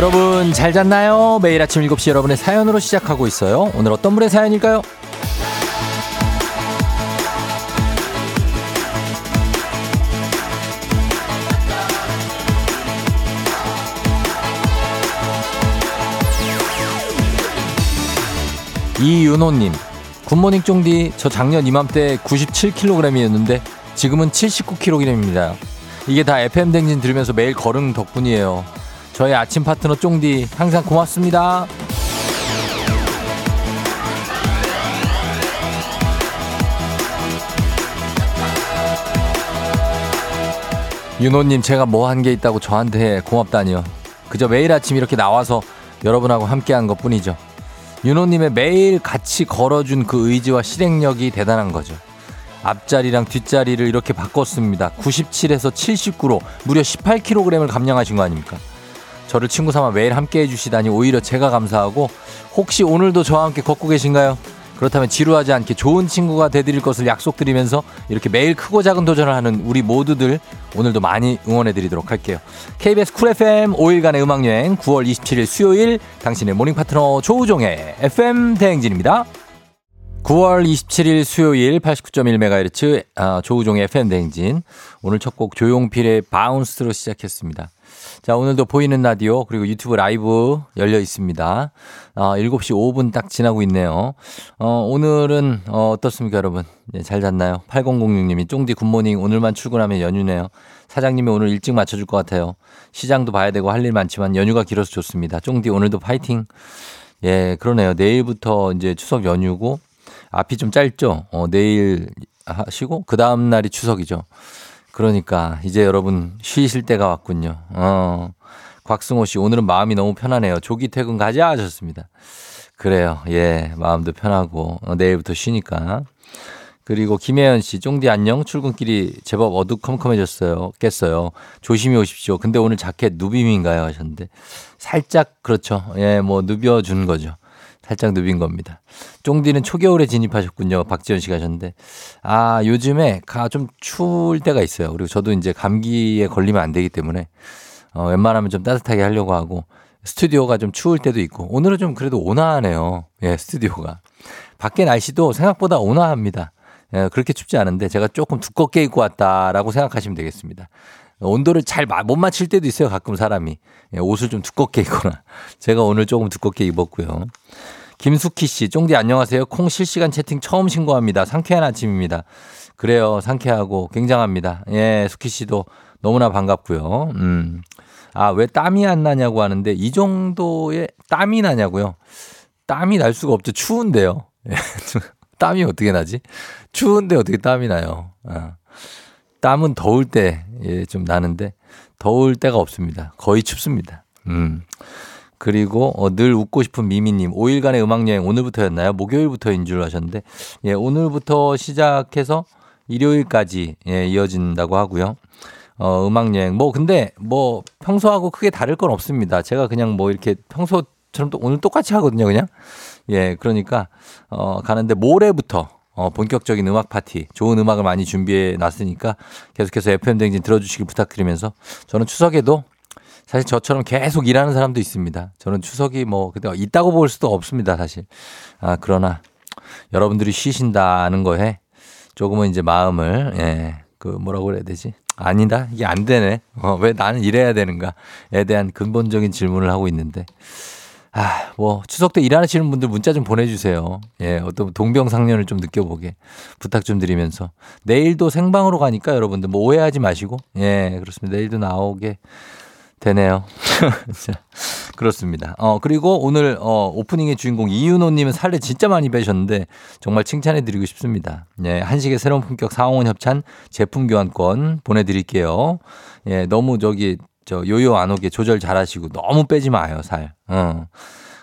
여러분 잘 잤나요? 매일 아침 7시 여러분의 사연으로 시작하고 있어요. 오늘 어떤 분의 사연일까요? 이윤호님, 굿모닝 쫑디, 저 작년 이맘때 97kg이었는데 지금은 79kg입니다. 이게 다 FM 댕진 들으면서 매일 걸음 덕분이에요. 저의 아침 파트너 쫑디 항상 고맙습니다. 윤호님 제가 뭐 한 게 있다고 저한테 고맙다니요. 그저 매일 아침 이렇게 나와서 여러분하고 함께한 것 뿐이죠. 윤호님의 매일 같이 걸어준 그 의지와 실행력이 대단한 거죠. 앞자리랑 뒷자리를 이렇게 바꿨습니다. 97에서 79로 무려 18kg을 감량하신 거 아닙니까? 저를 친구 삼아 매일 함께 해주시다니 오히려 제가 감사하고 혹시 오늘도 저와 함께 걷고 계신가요? 그렇다면 지루하지 않게 좋은 친구가 되드릴 것을 약속드리면서 이렇게 매일 크고 작은 도전을 하는 우리 모두들 오늘도 많이 응원해 드리도록 할게요. KBS 쿨 FM 5일간의 음악여행 9월 27일 수요일 당신의 morning 파트너 조우종의 FM 대행진입니다. 9월 27일 수요일 89.1MHz 아, 조우종의 FM 대행진 오늘 첫 곡 조용필의 Bounce로 시작했습니다. 자, 오늘도 보이는 라디오 그리고 유튜브 라이브 열려 있습니다. 어, 7시 5분 딱 지나고 있네요. 어, 오늘은 어, 어떻습니까, 여러분? 네, 잘 잤나요? 8006님이 쫑디 good morning 오늘만 출근하면 연휴네요. 사장님이 오늘 일찍 맞춰줄 것 같아요. 시장도 봐야 되고 할 일 많지만 연휴가 길어서 좋습니다. 쫑디 오늘도 파이팅. 예, 그러네요. 내일부터 이제 추석 연휴고 앞이 좀 짧죠? 어, 내일 하시고 그 다음 날이 추석이죠. 그러니까 이제 여러분 쉬실 때가 왔군요. 어. 곽승호 씨 오늘은 마음이 너무 편하네요. 조기 퇴근 가자 하셨습니다. 그래요. 예, 마음도 편하고 어, 내일부터 쉬니까. 그리고 김혜연 씨, 쫑디 안녕. 출근길이 제법 어두컴컴해졌어요. 깼어요. 조심히 오십시오. 근데 오늘 자켓 누빔인가요? 하셨는데 살짝 그렇죠. 예, 뭐 누벼준 거죠. 살짝 누빈 겁니다. 쫑디는 초겨울에 진입하셨군요. 박지현 씨가 하셨는데. 아, 요즘에 가좀 추울 때가 있어요. 그리고 저도 이제 감기에 걸리면 안 되기 때문에 어, 웬만하면 좀 따뜻하게 하려고 하고 스튜디오가 좀 추울 때도 있고 오늘은 좀 그래도 온화하네요. 예, 스튜디오가. 밖에 날씨도 생각보다 온화합니다. 예, 그렇게 춥지 않은데 제가 조금 두껍게 입고 왔다라고 생각하시면 되겠습니다. 온도를 잘 못 맞출 때도 있어요. 가끔 사람이. 예, 옷을 좀 두껍게 입거나. 제가 오늘 조금 두껍게 입었고요. 김숙희 씨, 쫑디 안녕하세요. 콩 실시간 채팅 처음 신고합니다. 상쾌한 아침입니다. 그래요. 상쾌하고 굉장합니다. 예, 숙희 씨도 너무나 반갑고요. 음. 아, 왜 땀이 안 나냐고 하는데 이 정도의 땀이 나냐고요? 땀이 날 수가 없죠. 추운데요. 예, 땀이 어떻게 나지? 추운데 어떻게 땀이 나요? 아. 땀은 더울 때, 예, 좀 나는데 더울 때가 없습니다. 거의 춥습니다. 음. 그리고 어, 늘 웃고 싶은 미미님 5일간의 음악여행 오늘부터였나요? 목요일부터인 줄 아셨는데 예 오늘부터 시작해서 일요일까지 예, 이어진다고 하고요. 어, 음악여행 뭐 근데 뭐 평소하고 크게 다를 건 없습니다. 제가 그냥 뭐 이렇게 평소처럼 또 오늘 똑같이 하거든요, 그냥 예 그러니까 어, 가는데 모레부터 어, 본격적인 음악 파티, 좋은 음악을 많이 준비해 놨으니까 계속해서 FM 댕진 들어주시길 부탁드리면서 저는 추석에도 사실 저처럼 계속 일하는 사람도 있습니다. 저는 추석이 뭐, 근데 있다고 볼 수도 없습니다, 사실. 아, 그러나 여러분들이 쉬신다는 거에 조금은 이제 마음을, 예, 그 뭐라고 그래야 되지? 아니다. 이게 안 되네. 어, 왜 나는 일해야 되는가에 대한 근본적인 질문을 하고 있는데. 아, 뭐, 추석 때 일하시는 분들 문자 좀 보내 주세요. 예, 어떤 동병상련을 좀 느껴보게 부탁 좀 드리면서. 내일도 생방으로 가니까 여러분들 뭐 오해하지 마시고. 예, 그렇습니다. 내일도 나오게 되네요. 그렇습니다. 어, 그리고 오늘, 어, 오프닝의 주인공 이윤호님은 살을 진짜 많이 빼셨는데 정말 칭찬해드리고 싶습니다. 예, 한식의 새로운 품격 사홍원 협찬 제품 교환권 보내드릴게요. 예, 너무 저기, 저 요요 안 오게 조절 잘 하시고 너무 빼지 마요, 살. 어.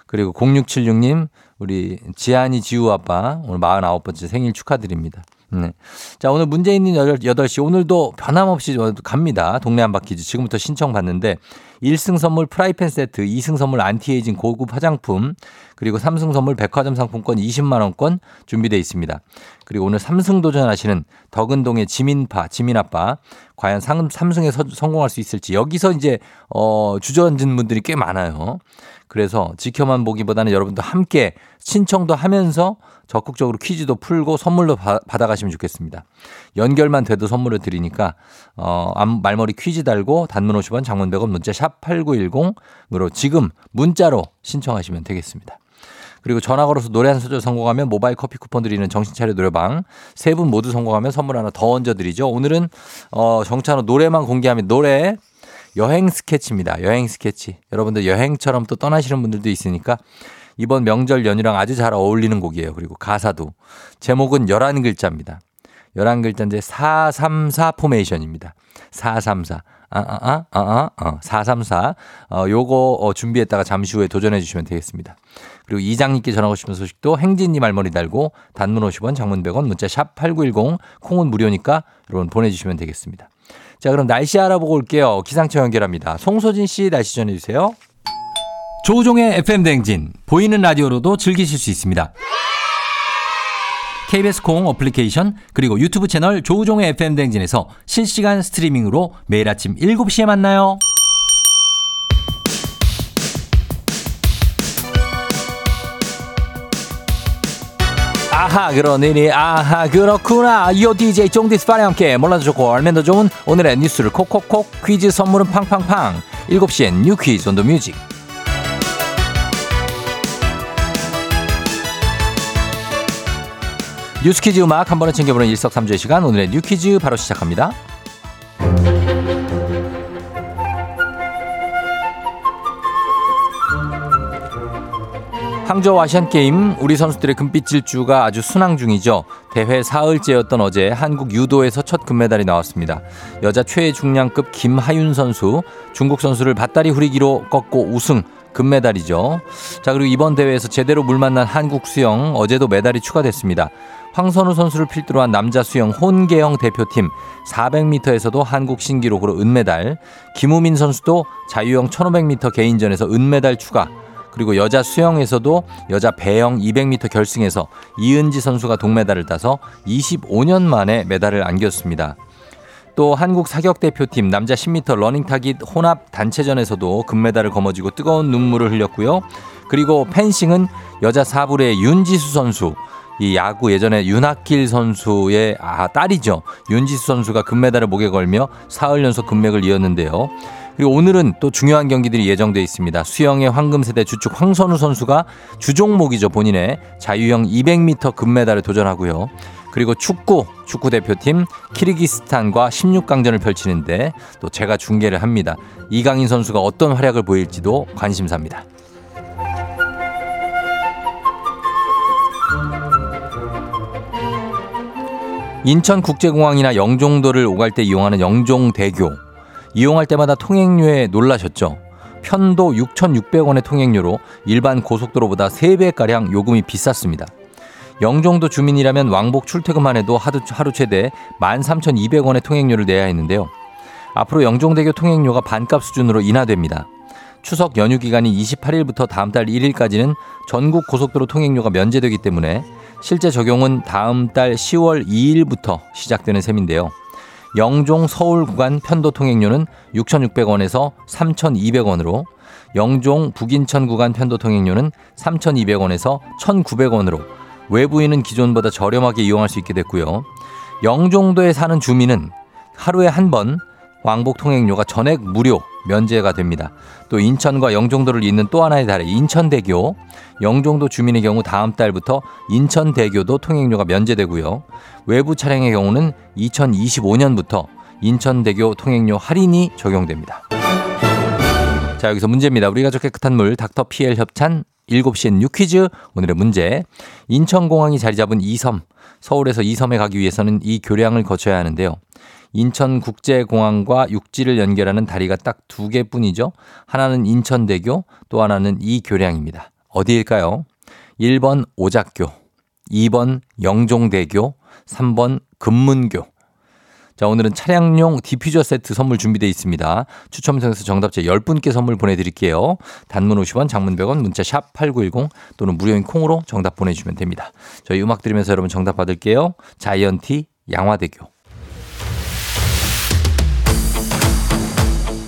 그리고 0676님, 우리 지한이 지우 아빠 오늘 49번째 생일 축하드립니다. 네. 자, 오늘 있는 8시 오늘도 변함없이 갑니다. 동네 한바퀴즈 지금부터 신청 받는데 1승 선물 프라이팬 세트, 2승 선물 안티에이징 고급 화장품, 그리고 3승 선물 백화점 상품권 20만원권 준비되어 있습니다. 그리고 오늘 3승 도전하시는 덕은동의 지민파, 지민아빠, 과연 3, 3승에 성공할 수 있을지 여기서 이제, 어, 주저앉은 분들이 꽤 많아요. 그래서 지켜만 보기보다는 여러분도 함께 신청도 하면서 적극적으로 퀴즈도 풀고 선물로 받아가시면 좋겠습니다. 연결만 돼도 선물을 드리니까 어, 말머리 퀴즈 달고 단문 50원 장문 100원 문자 샵 8910으로 지금 문자로 신청하시면 되겠습니다. 그리고 전화 걸어서 노래 한 소절 성공하면 모바일 커피 쿠폰 드리는 정신차려 노래방 세 분 모두 성공하면 선물 하나 더 얹어 드리죠. 오늘은 어 정찬호 노래만 공개하면 노래 여행 스케치입니다. 여행 스케치. 여러분들 여행처럼 또 떠나시는 분들도 있으니까 이번 명절 연휴랑 아주 잘 어울리는 곡이에요. 그리고 가사도. 제목은 11글자입니다. 11글자인데 434 포메이션입니다. 434. 아, 아, 아, 아, 아, 어, 434. 어, 요거 어, 준비했다가 잠시 후에 도전해 주시면 되겠습니다. 그리고 이장님께 전하고 싶은 소식도 행진님 말머리 달고 단문 50원, 장문 100원, 문자 샵 8910, 콩은 무료니까 여러분 보내주시면 되겠습니다. 자, 그럼 날씨 알아보고 올게요. 기상청 연결합니다. 송소진 씨 날씨 전해주세요. 조우종의 FM 대행진 보이는 라디오로도 즐기실 수 있습니다. KBS 콩 어플리케이션 그리고 유튜브 채널 조우종의 FM 대행진에서 실시간 스트리밍으로 매일 아침 7시에 만나요. 아하 그러니 아하 그렇구나. 요 DJ 쫑디스파리 함께 몰라도 좋고 알면 더 좋은 오늘의 뉴스를 콕콕콕 퀴즈 선물은 팡팡팡. 7시엔 new 퀴즈 on the music. 뉴스퀴즈 음악 한 번에 챙겨보는 일석삼조의 시간 오늘의 뉴퀴즈 바로 시작합니다. 항저우 아시안게임 우리 선수들의 금빛 질주가 아주 순항 중이죠. 대회 사흘째였던 어제 한국 유도에서 첫 금메달이 나왔습니다. 여자 최중량급 김하윤 선수 중국 선수를 밧다리 후리기로 꺾고 우승 금메달이죠. 자 그리고 이번 대회에서 제대로 물 만난 한국 수영 어제도 메달이 추가됐습니다. 황선우 선수를 필두로 한 남자 수영 혼계영 대표팀 400m에서도 한국 신기록으로 은메달, 김우민 선수도 자유형 1500m 개인전에서 은메달 추가, 그리고 여자 수영에서도 여자 배영 200m 결승에서 이은지 선수가 동메달을 따서 25년 만에 메달을 안겼습니다. 또 한국 사격 대표팀 남자 10m 러닝 타깃 혼합 단체전에서도 금메달을 거머쥐고 뜨거운 눈물을 흘렸고요. 그리고 펜싱은 여자 사브르의 윤지수 선수 이 야구 예전에 윤학길 선수의 아, 딸이죠. 윤지수 선수가 금메달을 목에 걸며 사흘 연속 금맥을 이었는데요. 그리고 오늘은 또 중요한 경기들이 예정돼 있습니다. 수영의 황금세대 주축 황선우 선수가 주종목이죠. 본인의 자유형 200m 금메달을 도전하고요. 그리고 축구, 축구 대표팀 키르기스탄과 16강전을 펼치는데 또 제가 중계를 합니다. 이강인 선수가 어떤 활약을 보일지도 관심사입니다. 인천국제공항이나 영종도를 오갈 때 이용하는 영종대교. 이용할 때마다 통행료에 놀라셨죠? 편도 6,600원의 통행료로 일반 고속도로보다 3배가량 요금이 비쌌습니다. 영종도 주민이라면 왕복 출퇴근만 해도 하루, 최대 13,200원의 통행료를 내야 했는데요. 앞으로 영종대교 통행료가 반값 수준으로 인하됩니다. 추석 연휴 기간인 28일부터 다음 달 1일까지는 전국 고속도로 통행료가 면제되기 때문에 실제 적용은 다음 달 10월 2일부터 시작되는 셈인데요. 영종 서울 구간 편도 통행료는 6,600원에서 3,200원으로 영종 북인천 구간 편도 통행료는 3,200원에서 1,900원으로 외부인은 기존보다 저렴하게 이용할 수 있게 됐고요. 영종도에 사는 주민은 하루에 한 번 왕복 통행료가 전액 무료 면제가 됩니다. 또 인천과 영종도를 잇는 또 하나의 다리 인천대교 영종도 주민의 경우 다음 달부터 인천대교도 통행료가 면제되고요. 외부 차량의 경우는 2025년부터 인천대교 통행료 할인이 적용됩니다. 자, 여기서 문제입니다. 우리 가족 깨끗한 물 닥터 피엘 협찬 7시엔 new 퀴즈. 오늘의 문제. 인천공항이 자리 잡은 이섬. 서울에서 이섬에 가기 위해서는 이 교량을 거쳐야 하는데요. 인천국제공항과 육지를 연결하는 다리가 딱 두 개뿐이죠. 하나는 인천대교, 또 하나는 이 교량입니다. 어디일까요? 1번 오작교, 2번 영종대교, 3번 금문교. 자, 오늘은 차량용 디퓨저 세트 선물 준비되어 있습니다. 추첨 통해서 정답자 10분께 선물 보내드릴게요. 단문 50원, 장문 100원, 문자 샵 8910 또는 무료인 콩으로 정답 보내주시면 됩니다. 저희 음악 들으면서 여러분 정답 받을게요. 자이언티 양화대교.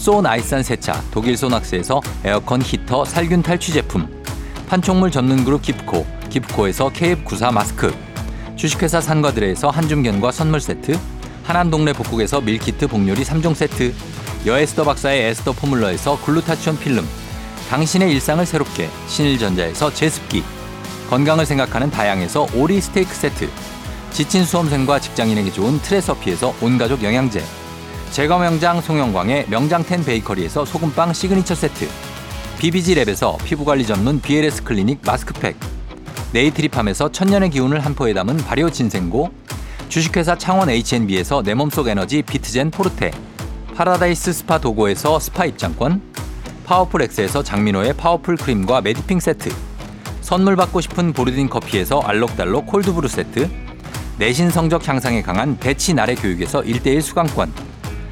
소 나이산 세차 독일 소낙스에서 에어컨 히터 살균 탈취 제품. 판촉물 전문 그룹 기프코 기프코에서 KF94 마스크. 주식회사 산과들에서 한줌견과 선물 세트. 하남 동네 복국에서 밀키트 복요리 3종 세트. 여에스더 박사의 에스더 포뮬러에서 글루타치온 필름. 당신의 일상을 새롭게 신일전자에서 제습기. 건강을 생각하는 다양에서 오리 스테이크 세트. 지친 수험생과 직장인에게 좋은 트레서피에서 온가족 영양제. 제과 명장 송영광의 명장텐 베이커리에서 소금빵 시그니처 세트. BBG랩에서 피부관리 전문 BLS 클리닉 마스크팩. 네이트리팜에서 천년의 기운을 한 포에 담은 발효 진생고. 주식회사 창원 H&B에서 내 몸속 에너지 비트젠 포르테. 파라다이스 스파 도고에서 스파 입장권. 파워풀 엑스에서 장민호의 파워풀 크림과 메디핑 세트. 선물 받고 싶은 보르딘 커피에서 알록달록 cold brew 세트. 내신 성적 향상에 강한 배치 나래 교육에서 1대1 수강권.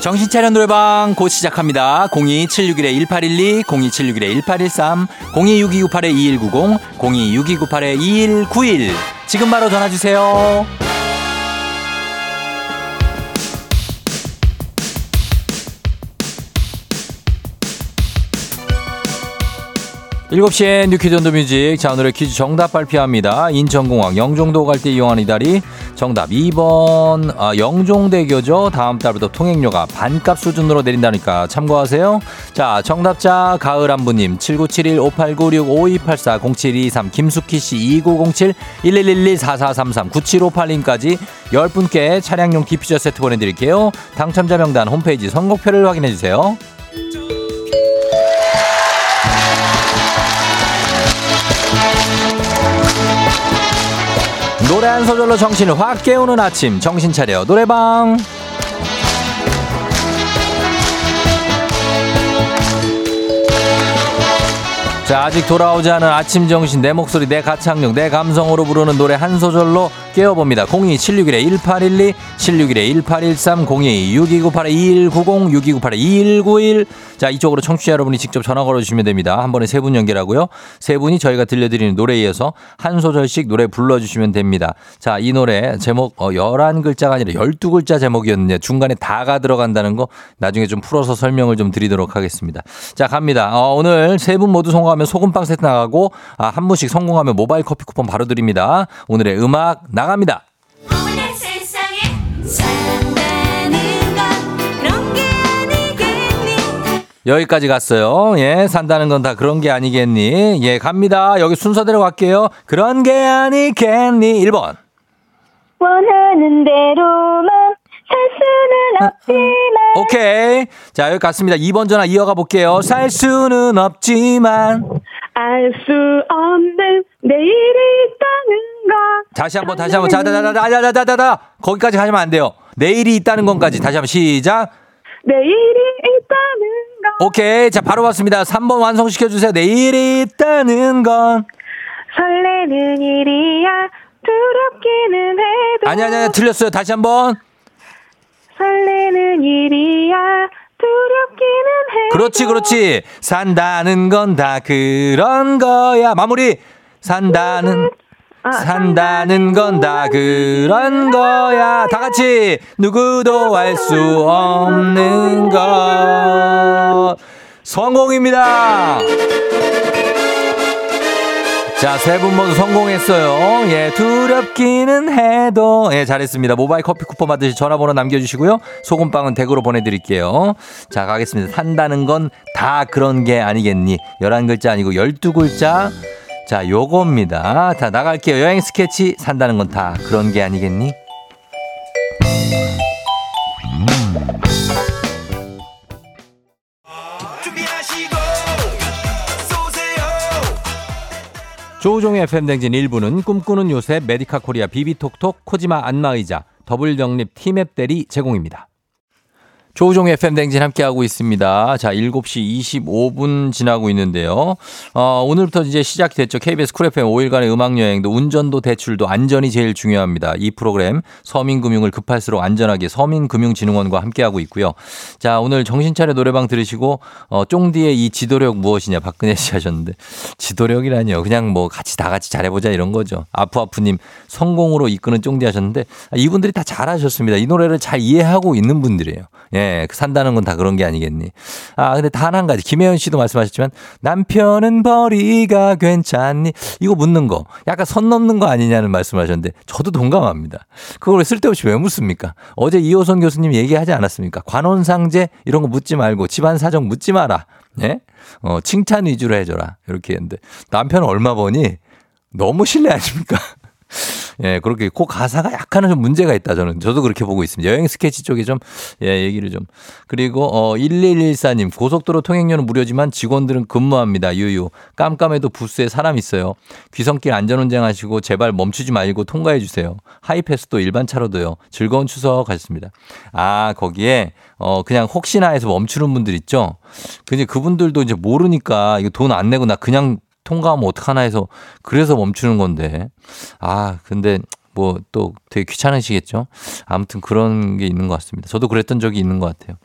정신차려 노래방 곧 시작합니다. 02761-1812, 02761-1813, 026298-2190, 026298-2191. 지금 바로 전화주세요. 7시에 뉴퀴즈 온더 뮤직. 자, 오늘의 퀴즈 정답 발표합니다. 인천공항 영종도 갈 때 이용하는 이 다리. 정답 2번. 아, 영종대교죠. 다음 달부터 통행료가 반값 수준으로 내린다니까 참고하세요. 자, 정답자 가을안부님 7971-5896-5284-0723 김숙희씨 2907 1111 4433 9758님까지 10분께 차량용 디퓨저 세트 보내드릴게요. 당첨자 명단 홈페이지 선곡표를 확인해주세요. 노래 한 소절로 정신을 확 깨우는 아침. 정신 차려. 노래방. 자 아직 돌아오지 않은 아침 정신. 내 목소리 내 가창력 내 감성으로 부르는 노래 한 소절로 깨워봅니다. 02-761-1812 761-1813 02-6298-2190 6298-2191 자 이쪽으로 청취자 여러분이 직접 전화 걸어주시면 됩니다. 한 번에 세 분 연결하고요. 세 분이 저희가 들려드리는 노래에 이어서 한 소절씩 노래 불러주시면 됩니다. 자 이 노래 제목 어, 11글자가 아니라 12글자 제목이었는데 중간에 다가 들어간다는 거 나중에 좀 풀어서 설명을 좀 드리도록 하겠습니다. 자 갑니다. 어, 오늘 세 분 모두 성공하면 소금빵 세트 나가고 아, 한 분씩 성공하면 모바일 커피 쿠폰 바로 드립니다. 오늘의 음악 나갑니다. 여기까지 갔어요. 예, 산다는 건 다 그런 게 아니겠니? 예, 갑니다. 여기 순서대로 갈게요. 그런 게 아니겠니? 1번. 원하는 대로만 살 수는 없지만 오케이. 자, 여기 갔습니다. 2번 전화 이어가 볼게요. 살 수는 없지만. 알 수 없는 내일이 있다는 것 다시 한 번, 다시 한 번. 자, 자, 자, 자, 자, 자, 자, 자, 자. 거기까지 가시면 안 돼요. 내일이 있다는 건까지. 다시 한번 시작. 내일이 있다는 것 오케이. 자, 바로 왔습니다. 3번 완성시켜 주세요. 내일이 있다는 건. 설레는 일이야 두렵기는 해도 아니, 아니, 아니, 틀렸어요. 다시 한 번. 설레는 일이야 두렵기는 해도 그렇지, 그렇지. 산다는 건 다 그런 거야. 마무리. 산다는, 아, 산다는 건 다 그런 거야. 다 같이. 누구도 알 수 없는 것. 성공입니다. 자, 세 분 모두 성공했어요. 예, 두렵기는 해도. 예, 잘했습니다. 모바일 커피 쿠폰 받으시 전화번호 남겨주시고요. 소금빵은 댁으로 보내드릴게요. 자, 가겠습니다. 산다는 건 다 그런 게 아니겠니? 11글자 아니고 12글자. 자, 요겁니다. 자, 나갈게요. 여행 스케치 산다는 건 다 그런 게 아니겠니? 조우종의 FM대행진 1부는 꿈꾸는 요새 메디카 코리아 비비톡톡 코지마 안마의자 더블정립 티맵 대리 제공입니다. 조우종의 FM대행진 함께하고 있습니다. 자, 7시 25분 지나고 있는데요. 어, 오늘부터 이제 시작이 됐죠. KBS 쿨 FM 5일간의 음악여행도 운전도 대출도 안전이 제일 중요합니다. 이 프로그램 서민금융을 급할수록 안전하게 서민금융진흥원과 함께하고 있고요. 자, 오늘 정신차려 노래방 들으시고 어, 쫑디의 이 지도력 무엇이냐 박근혜 씨 하셨는데 지도력이라니요. 그냥 뭐 같이 다 같이 잘해보자 이런 거죠. 아프아프님 성공으로 이끄는 쫑디 하셨는데 아, 이분들이 다 잘하셨습니다. 이 노래를 잘 이해하고 있는 분들이에요. 예, 그 산다는 건 다 그런 게 아니겠니. 아, 근데 단 한 가지. 김혜연 씨도 말씀하셨지만 남편은 벌이가 괜찮니? 이거 묻는 거. 약간 선 넘는 거 아니냐는 말씀을 하셨는데 저도 동감합니다. 그걸 쓸데없이 왜 묻습니까? 어제 이호선 교수님 얘기하지 않았습니까? 관혼상제 이런 거 묻지 말고 집안 사정 묻지 마라. 예? 어, 칭찬 위주로 해줘라. 이렇게 했는데 남편은 얼마 버니? 너무 실례 아닙니까? 예, 그렇게 그 가사가 약간은 좀 문제가 있다 저는. 저도 그렇게 보고 있습니다. 여행 스케치 쪽에 좀 예, 얘기를 좀. 그리고 어 1114님 고속도로 통행료는 무료지만 직원들은 근무합니다. 유유. 깜깜해도 부스에 사람 있어요. 귀성길 안전 운전 하시고 제발 멈추지 말고 통과해 주세요. 하이패스도 일반 차로도요. 즐거운 추석 하셨습니다. 아, 거기에 어 그냥 혹시나 해서 멈추는 분들 있죠. 근데 그분들도 이제 모르니까 이거 돈 안 내고 나 그냥 통과하면 어떡하나 해서 그래서 멈추는 건데. 아, 근데 뭐 또 되게 귀찮으시겠죠? 아무튼 그런 게 있는 것 같습니다. 저도 그랬던 적이 있는 것 같아요.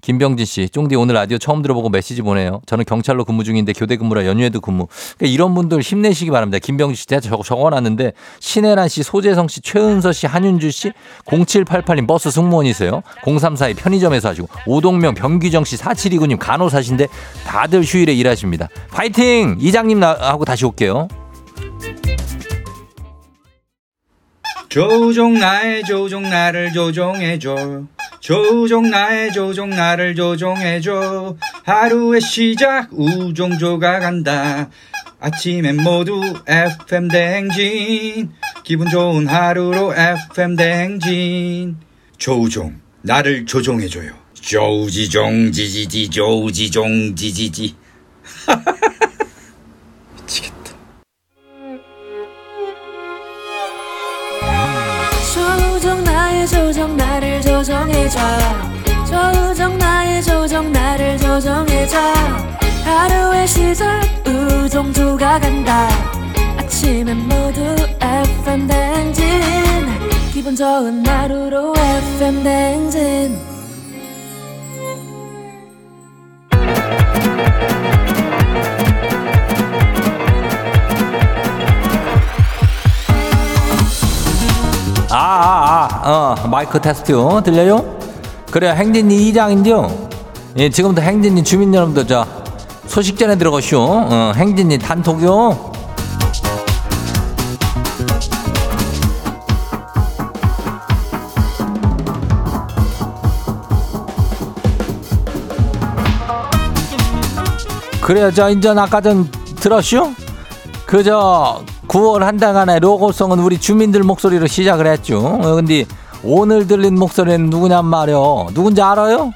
김병진 씨, 쫑디 오늘 라디오 처음 들어보고 메시지 보내요. 저는 경찰로 근무 중인데 교대 근무라 연휴에도 근무. 그러니까 이런 분들 힘내시기 바랍니다. 김병진 씨, 제가 저거 적어놨는데 신혜란 씨, 소재성 씨, 최은서 씨, 한윤주 씨, 0788님 버스 승무원이세요. 0342 편의점에서 하시고 오동명, 변규정 씨, 4729님 간호사신데 다들 휴일에 일하십니다. 파이팅! 이장님 하고 다시 올게요. 조종 나의 조종 나를 조종해줘. 조종 나의 조종 나를 조종해줘. 하루의 시작 우종조가 간다. 아침엔 모두 FM 대행진. 기분 좋은 하루로 FM 대행진. 조종 나를 조종해줘요. 조지종 지지지 조지종 지지지 조정해줘. 조정 나의 조정 나를 조정해줘. 하루의 시절 우정조가 간다. 아침엔 모두 FM 댕진. 기분 좋은 하루로 FM 댕진. 아, 아, 아, 어, 마이크 테스트요. 들려요? 그래요. 행진이 이장인데요. 예, 지금부터 행진이 주민 여러분들 저 소식 전에 들어가시오. 어, 행진이 단톡요. 그래요. 저 인전 아까 전 들었슈? 그저 9월 한 달간의 로고송은 우리 주민들 목소리로 시작을 했죠. 어, 근데 오늘 들린 목소리는 누구냔 말이요. 누군지 알아요?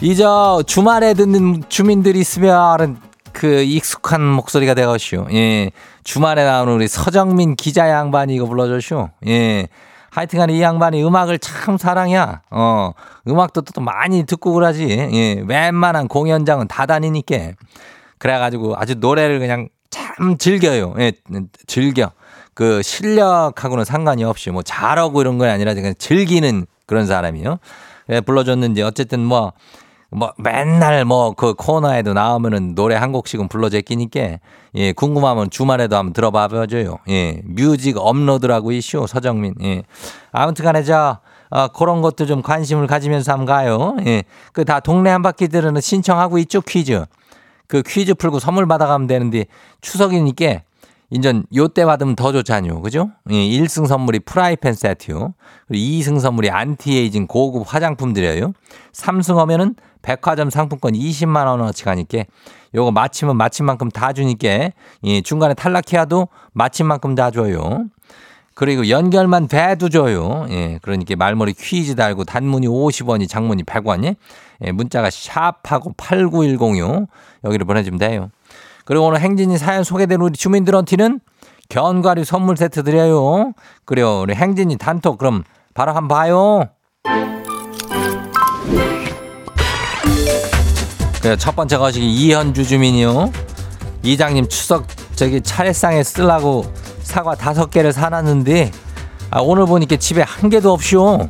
이제 주말에 듣는 주민들이 있으면 그 익숙한 목소리가 되겠슈. 예. 주말에 나오는 우리 서정민 기자 양반이 이거 불러줬슈. 예. 하여튼간에 이 양반이 음악을 참 사랑이야. 어, 음악도 또 많이 듣고 그러지. 예. 웬만한 공연장은 다 다니니까. 그래가지고 아주 노래를 그냥 참 즐겨요. 예, 즐겨. 그 실력하고는 상관이 없이 뭐 잘하고 이런 건 아니라 그냥 즐기는 그런 사람이요. 예, 불러줬는지 어쨌든 뭐, 뭐 맨날 뭐 그 코너에도 나오면은 노래 한 곡씩은 불러제 끼니까 예, 궁금하면 주말에도 한번 들어봐 봐줘요. 예, 뮤직 업로드라고 이슈 서정민. 예. 아무튼 간에 저 어, 그런 것도 좀 관심을 가지면서 한번 가요. 예. 그 다 동네 한 바퀴들은 신청하고 있죠, 퀴즈. 그 퀴즈 풀고 선물 받아가면 되는데 추석이니까 인전 요때 받으면 더 좋잖요. 그죠? 예, 1승 선물이 프라이팬 세트요. 그리고 2승 선물이 안티에이징 고급 화장품 드려요. 3승 하면은 백화점 상품권 20만 원어치 가 니까 요거 마침은 마침만큼 다 주니까 예, 중간에 탈락해야도 마침만큼 다 줘요. 그리고 연결만 돼도 줘요. 예, 그러니까 말머리 퀴즈 달고 단문이 50원이 장문이 100원이 예, 문자가 샵하고 89106 여기를 보내주면 돼요. 그리고 오늘 행진이 사연 소개된 우리 주민들한테는 견과류 선물 세트 드려요. 그래요. 우리 행진이 단톡 그럼 바로 한번 봐요. 그래, 첫 번째 거시기 이현주 주민이요. 이장님 추석 저기 차례상에 쓰려고 사과 다섯 개를 사놨는데 아, 오늘 보니까 집에 한 개도 없쇼.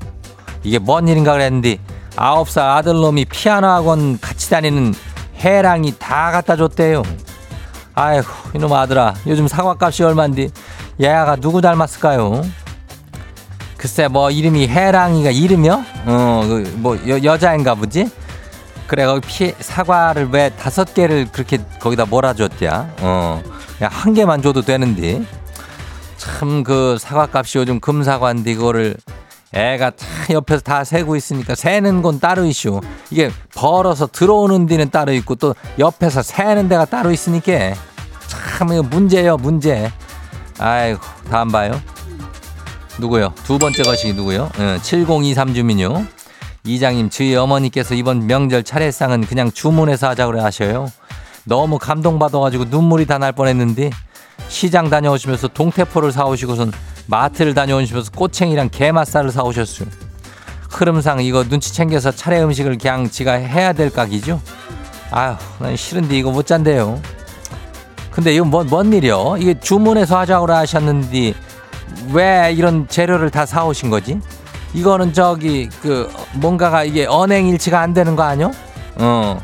이게 뭔 일인가 그랬는데 아홉 살 아들놈이 피아노 학원 같이 다니는 해랑이 다 갖다 줬대요. 아이고 이놈 아들아 요즘 사과값이 얼만데 얘가 누구 닮았을까요? 글쎄 뭐 이름이 해랑이가 이름이요? 어뭐 여자인가 보지? 그래 거기 피 사과를 왜 다섯 개를 그렇게 거기다 몰아줬냐? 어 그냥 한 개만 줘도 되는데 참 그 사과값이 요즘 금사과인데 이거를 애가 다 옆에서 다 세고 있으니까 세는 건 따로 있쇼. 이게 벌어서 들어오는 데는 따로 있고 또 옆에서 세는 데가 따로 있으니까 참 이거 문제예요 문제. 아이고 다음 봐요. 누구요? 두 번째 것이 누구요? 어, 7023 주민요. 이장님 저희 어머니께서 이번 명절 차례상은 그냥 주문해서 하자고 하셔요. 너무 감동받아가지고 눈물이 다 날 뻔했는데 시장 다녀오시면서 동태포를 사오시고선 마트를 다녀오시면서 꼬챙이랑 게맛살을 사오셨어요. 흐름상 이거 눈치 챙겨서 차례 음식을 그냥 지가 해야 될 각이죠? 아휴, 난 싫은데 이거 못 잔대요. 근데 이거 뭔, 뭔 일이요? 이게 주문해서 하자고 하셨는데 왜 이런 재료를 다 사오신 거지? 이거는 저기 그 뭔가가 이게 언행일치가 안 되는 거 아니요? 어.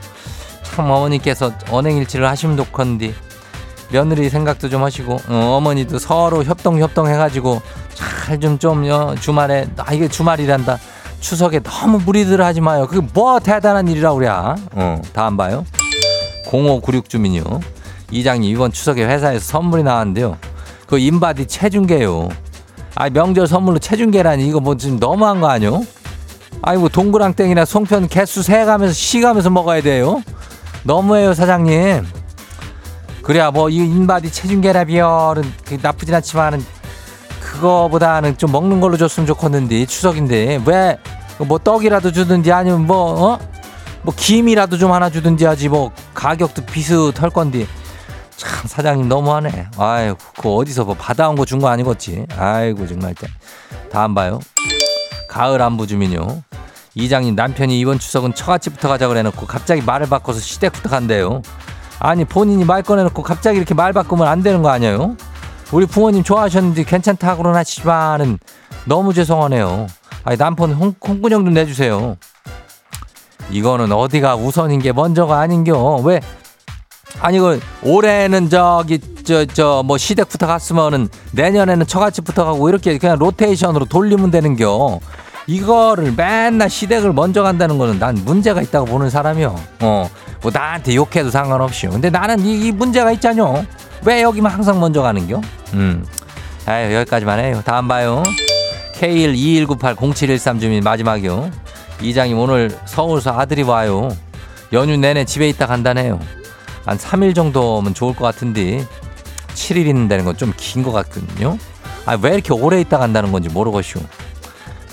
참 어머니께서 언행일치를 하시면 좋건데 며느리 생각도 좀 하시고 어, 머니도 서로 협동 협동 해가지고 잘 좀좀 어, 주말에 아 이게 주말이란다. 추석에 너무 무리들 하지 마요. 그게 뭐 대단한 일이라 그래 어, 다안 봐요. 0596 주민요. 이장님 이번 추석에 회사에서 선물이 나왔는데요. 그 인바디 체중계요. 아 명절 선물로 체중계라니. 이거 뭐 지금 너무한 거 아니요 아니 뭐 동그랑땡이나 송편 개수 세가면서 쉬가면서 먹어야 돼요. 너무해요 사장님 그래야 뭐 이 인바디 체중계라 비열은 그 나쁘진 않지만은 그거보다는 좀 먹는 걸로 줬으면 좋겠는데 추석인데 왜 뭐 떡이라도 주든지 아니면 뭐 어? 뭐 김이라도 좀 하나 주든지 하지 뭐 가격도 비슷할 건데 참 사장님 너무하네. 아이고 그 어디서 뭐 받아온 거 준 거 아니겠지? 아이고 정말 다 안 봐요. 가을 안부 주민요. 이장님 남편이 이번 추석은 처갓집부터 가자 그래놓고 갑자기 말을 바꿔서 시댁부터 간대요. 아니 본인이 말 꺼내놓고 갑자기 이렇게 말 바꾸면 안 되는 거 아니에요? 우리 부모님 좋아하셨는데 괜찮다고는 하시지만은 너무 죄송하네요. 아니 남편 홍, 홍군형 좀 내주세요. 이거는 어디가 우선인 게 먼저가 아닌겨. 왜? 아니 그 올해는 저기 저 저 뭐 시댁부터 갔으면은 내년에는 처갓집부터 가고 이렇게 그냥 로테이션으로 돌리면 되는겨. 이거를 맨날 시댁을 먼저 간다는 거는 난 문제가 있다고 보는 사람이요. 어, 뭐 나한테 욕해도 상관없이요. 근데 나는 이, 이 문제가 있잖요. 왜 여기만 항상 먼저 가는겨? 음, 아유 여기까지만 해요. 다음 봐요. K121980713 주민 마지막이요. 이장님 오늘 서울서 아들이 와요. 연휴 내내 집에 있다 간다네요. 한 3일 정도면 좋을 것 같은데 7일 있는다는 건 좀 긴 것 같거든요. 아, 왜 이렇게 오래 있다 간다는 건지 모르겠슈.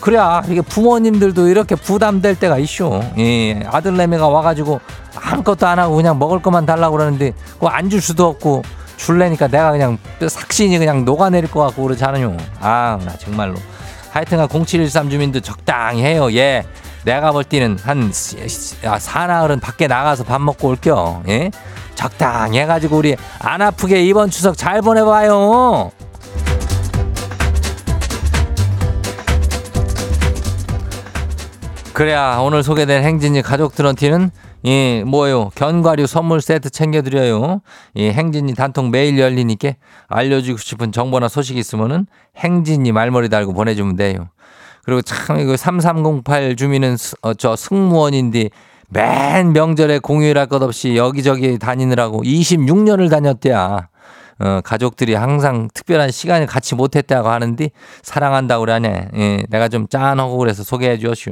그래야 이게 부모님들도 이렇게 부담될 때가 있쇼. 예, 아들내미가 와가지고 아무것도 안 하고 그냥 먹을 것만 달라고 그러는데 그거 안 줄 수도 없고 줄래니까 내가 그냥 삭신이 그냥 녹아내릴 것 같고 그러잖아요. 아, 나 정말로. 하여튼간 0713 주민도 적당히 해요. 예. 내가 볼 때는 한 아, 사나흘은 밖에 나가서 밥 먹고 올게요. 예? 적당히 해가지고 우리 안 아프게 이번 추석 잘 보내봐요. 그래야 오늘 소개된 행진이 가족들한테는 예, 뭐요? 견과류 선물 세트 챙겨드려요. 예, 행진이 단통 매일 열리니까 알려주고 싶은 정보나 소식 있으면은 행진이 말머리 달고 보내주면 돼요. 그리고 참 이거 3308 주민은 어, 저 승무원인데 맨 명절에 공휴일 할 것 없이 여기저기 다니느라고 26년을 다녔대야. 어, 가족들이 항상 특별한 시간을 같이 못했다고 하는데 사랑한다고 그러네. 예, 내가 좀 짠하고 그래서 소개해 주었슈.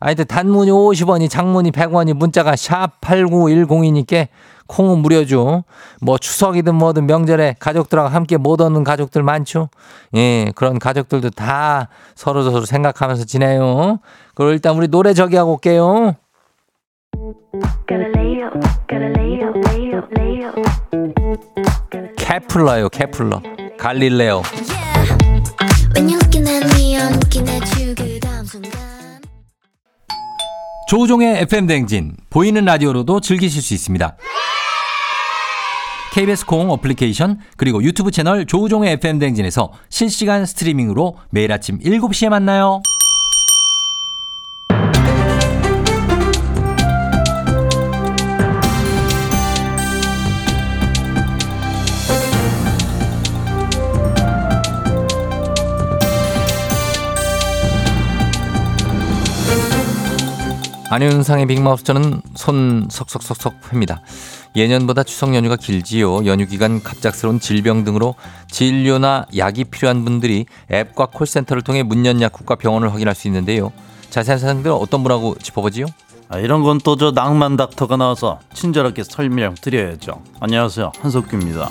하여튼 단문이 50원이 장문이 100원이 문자가 샵 8910이니까 콩은 무료죠. 뭐 추석이든 뭐든 명절에 가족들하고 함께 못 얻는 가족들 많죠. 예, 그런 가족들도 다 서로 서로 생각하면서 지내요. 그럼 일단 우리 노래 저기 하고 올게요. 케플러요, 케플러. 갈릴레오. When 조우종의 FM 대행진 보이는 라디오로도 즐기실 수 있습니다. KBS 콩 어플리케이션 그리고 유튜브 채널 조우종의 FM 대행진에서 실시간 스트리밍으로 매일 아침 7시에 만나요. 안윤상의 빅마우스 저는 손 석석석석 회입니다. 예년보다 추석 연휴가 길지요. 연휴 기간 갑작스러운 질병 등으로 진료나 약이 필요한 분들이 앱과 콜센터를 통해 문연 약국과 병원을 확인할 수 있는데요. 자세한 사항들은 어떤 분하고 짚어보지요? 아, 이런 건 또 저 낭만 닥터가 나와서 친절하게 설명 드려야죠. 안녕하세요. 한석규입니다.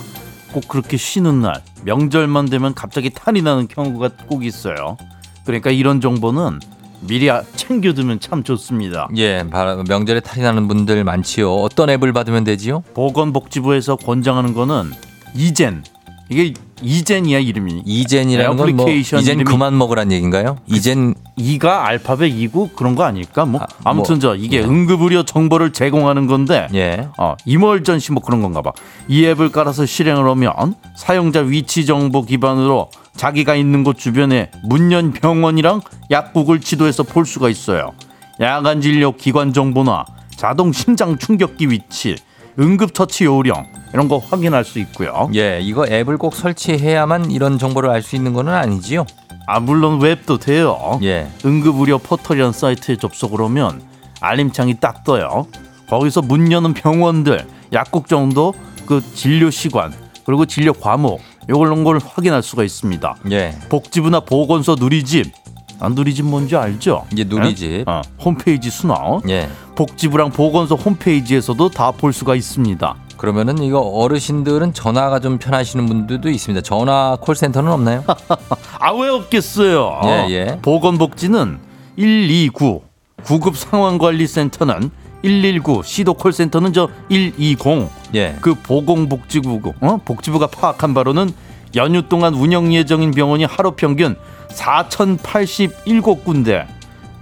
꼭 그렇게 쉬는 날, 명절만 되면 갑자기 탈이 나는 경우가 꼭 있어요. 그러니까 이런 정보는 미리 아- 챙겨두면 참 좋습니다. 예, 명절에 탈이 나는 분들 많지요. 어떤 앱을 받으면 되지요? 보건복지부에서 권장하는 거는 이젠. 이게 이젠이야 이름이. 이젠이라는 건뭐 애플리케이션 이젠 이름이- 그만 먹으란 얘기인가요? 이젠 이가 알파벳 이고 그런 거 아닐까? 뭐 아, 아무튼 뭐, 저 이게 예. 응급의료 정보를 제공하는 건데 예. 어, 이멀전 시 뭐 그런 건가 봐. 이 앱을 깔아서 실행을 하면 사용자 위치 정보 기반으로 자기가 있는 곳 주변에 문연 병원이랑 약국을 지도에서 볼 수가 있어요. 야간 진료 기관 정보나 자동 심장 충격기 위치, 응급 처치 요령 이런 거 확인할 수 있고요. 예, 이거 앱을 꼭 설치해야만 이런 정보를 알 수 있는 거는 아니지요? 아 물론 웹도 돼요. 예. 응급의료 포털이라는 사이트에 접속을 하면 알림창이 딱 떠요. 거기서 문 여는 병원들, 약국 정도 그 진료 시간 그리고 진료 과목 요런 걸 확인할 수가 있습니다. 예. 복지부나 보건소 누리집 아, 누리집 뭔지 알죠? 누리집. 예? 어, 홈페이지 순화. 예. 복지부랑 보건소 홈페이지에서도 다 볼 수가 있습니다. 그러면은 이거 어르신들은 전화가 좀 편하시는 분들도 있습니다. 전화 콜센터는 없나요? 아 왜 없겠어요? 예, 예. 보건복지는 129, 구급 상황관리센터는 119, 시도 콜센터는 저 120. 예. 그 보건복지부 어? 복지부가 파악한 바로는 연휴 동안 운영 예정인 병원이 하루 평균 4,087군데,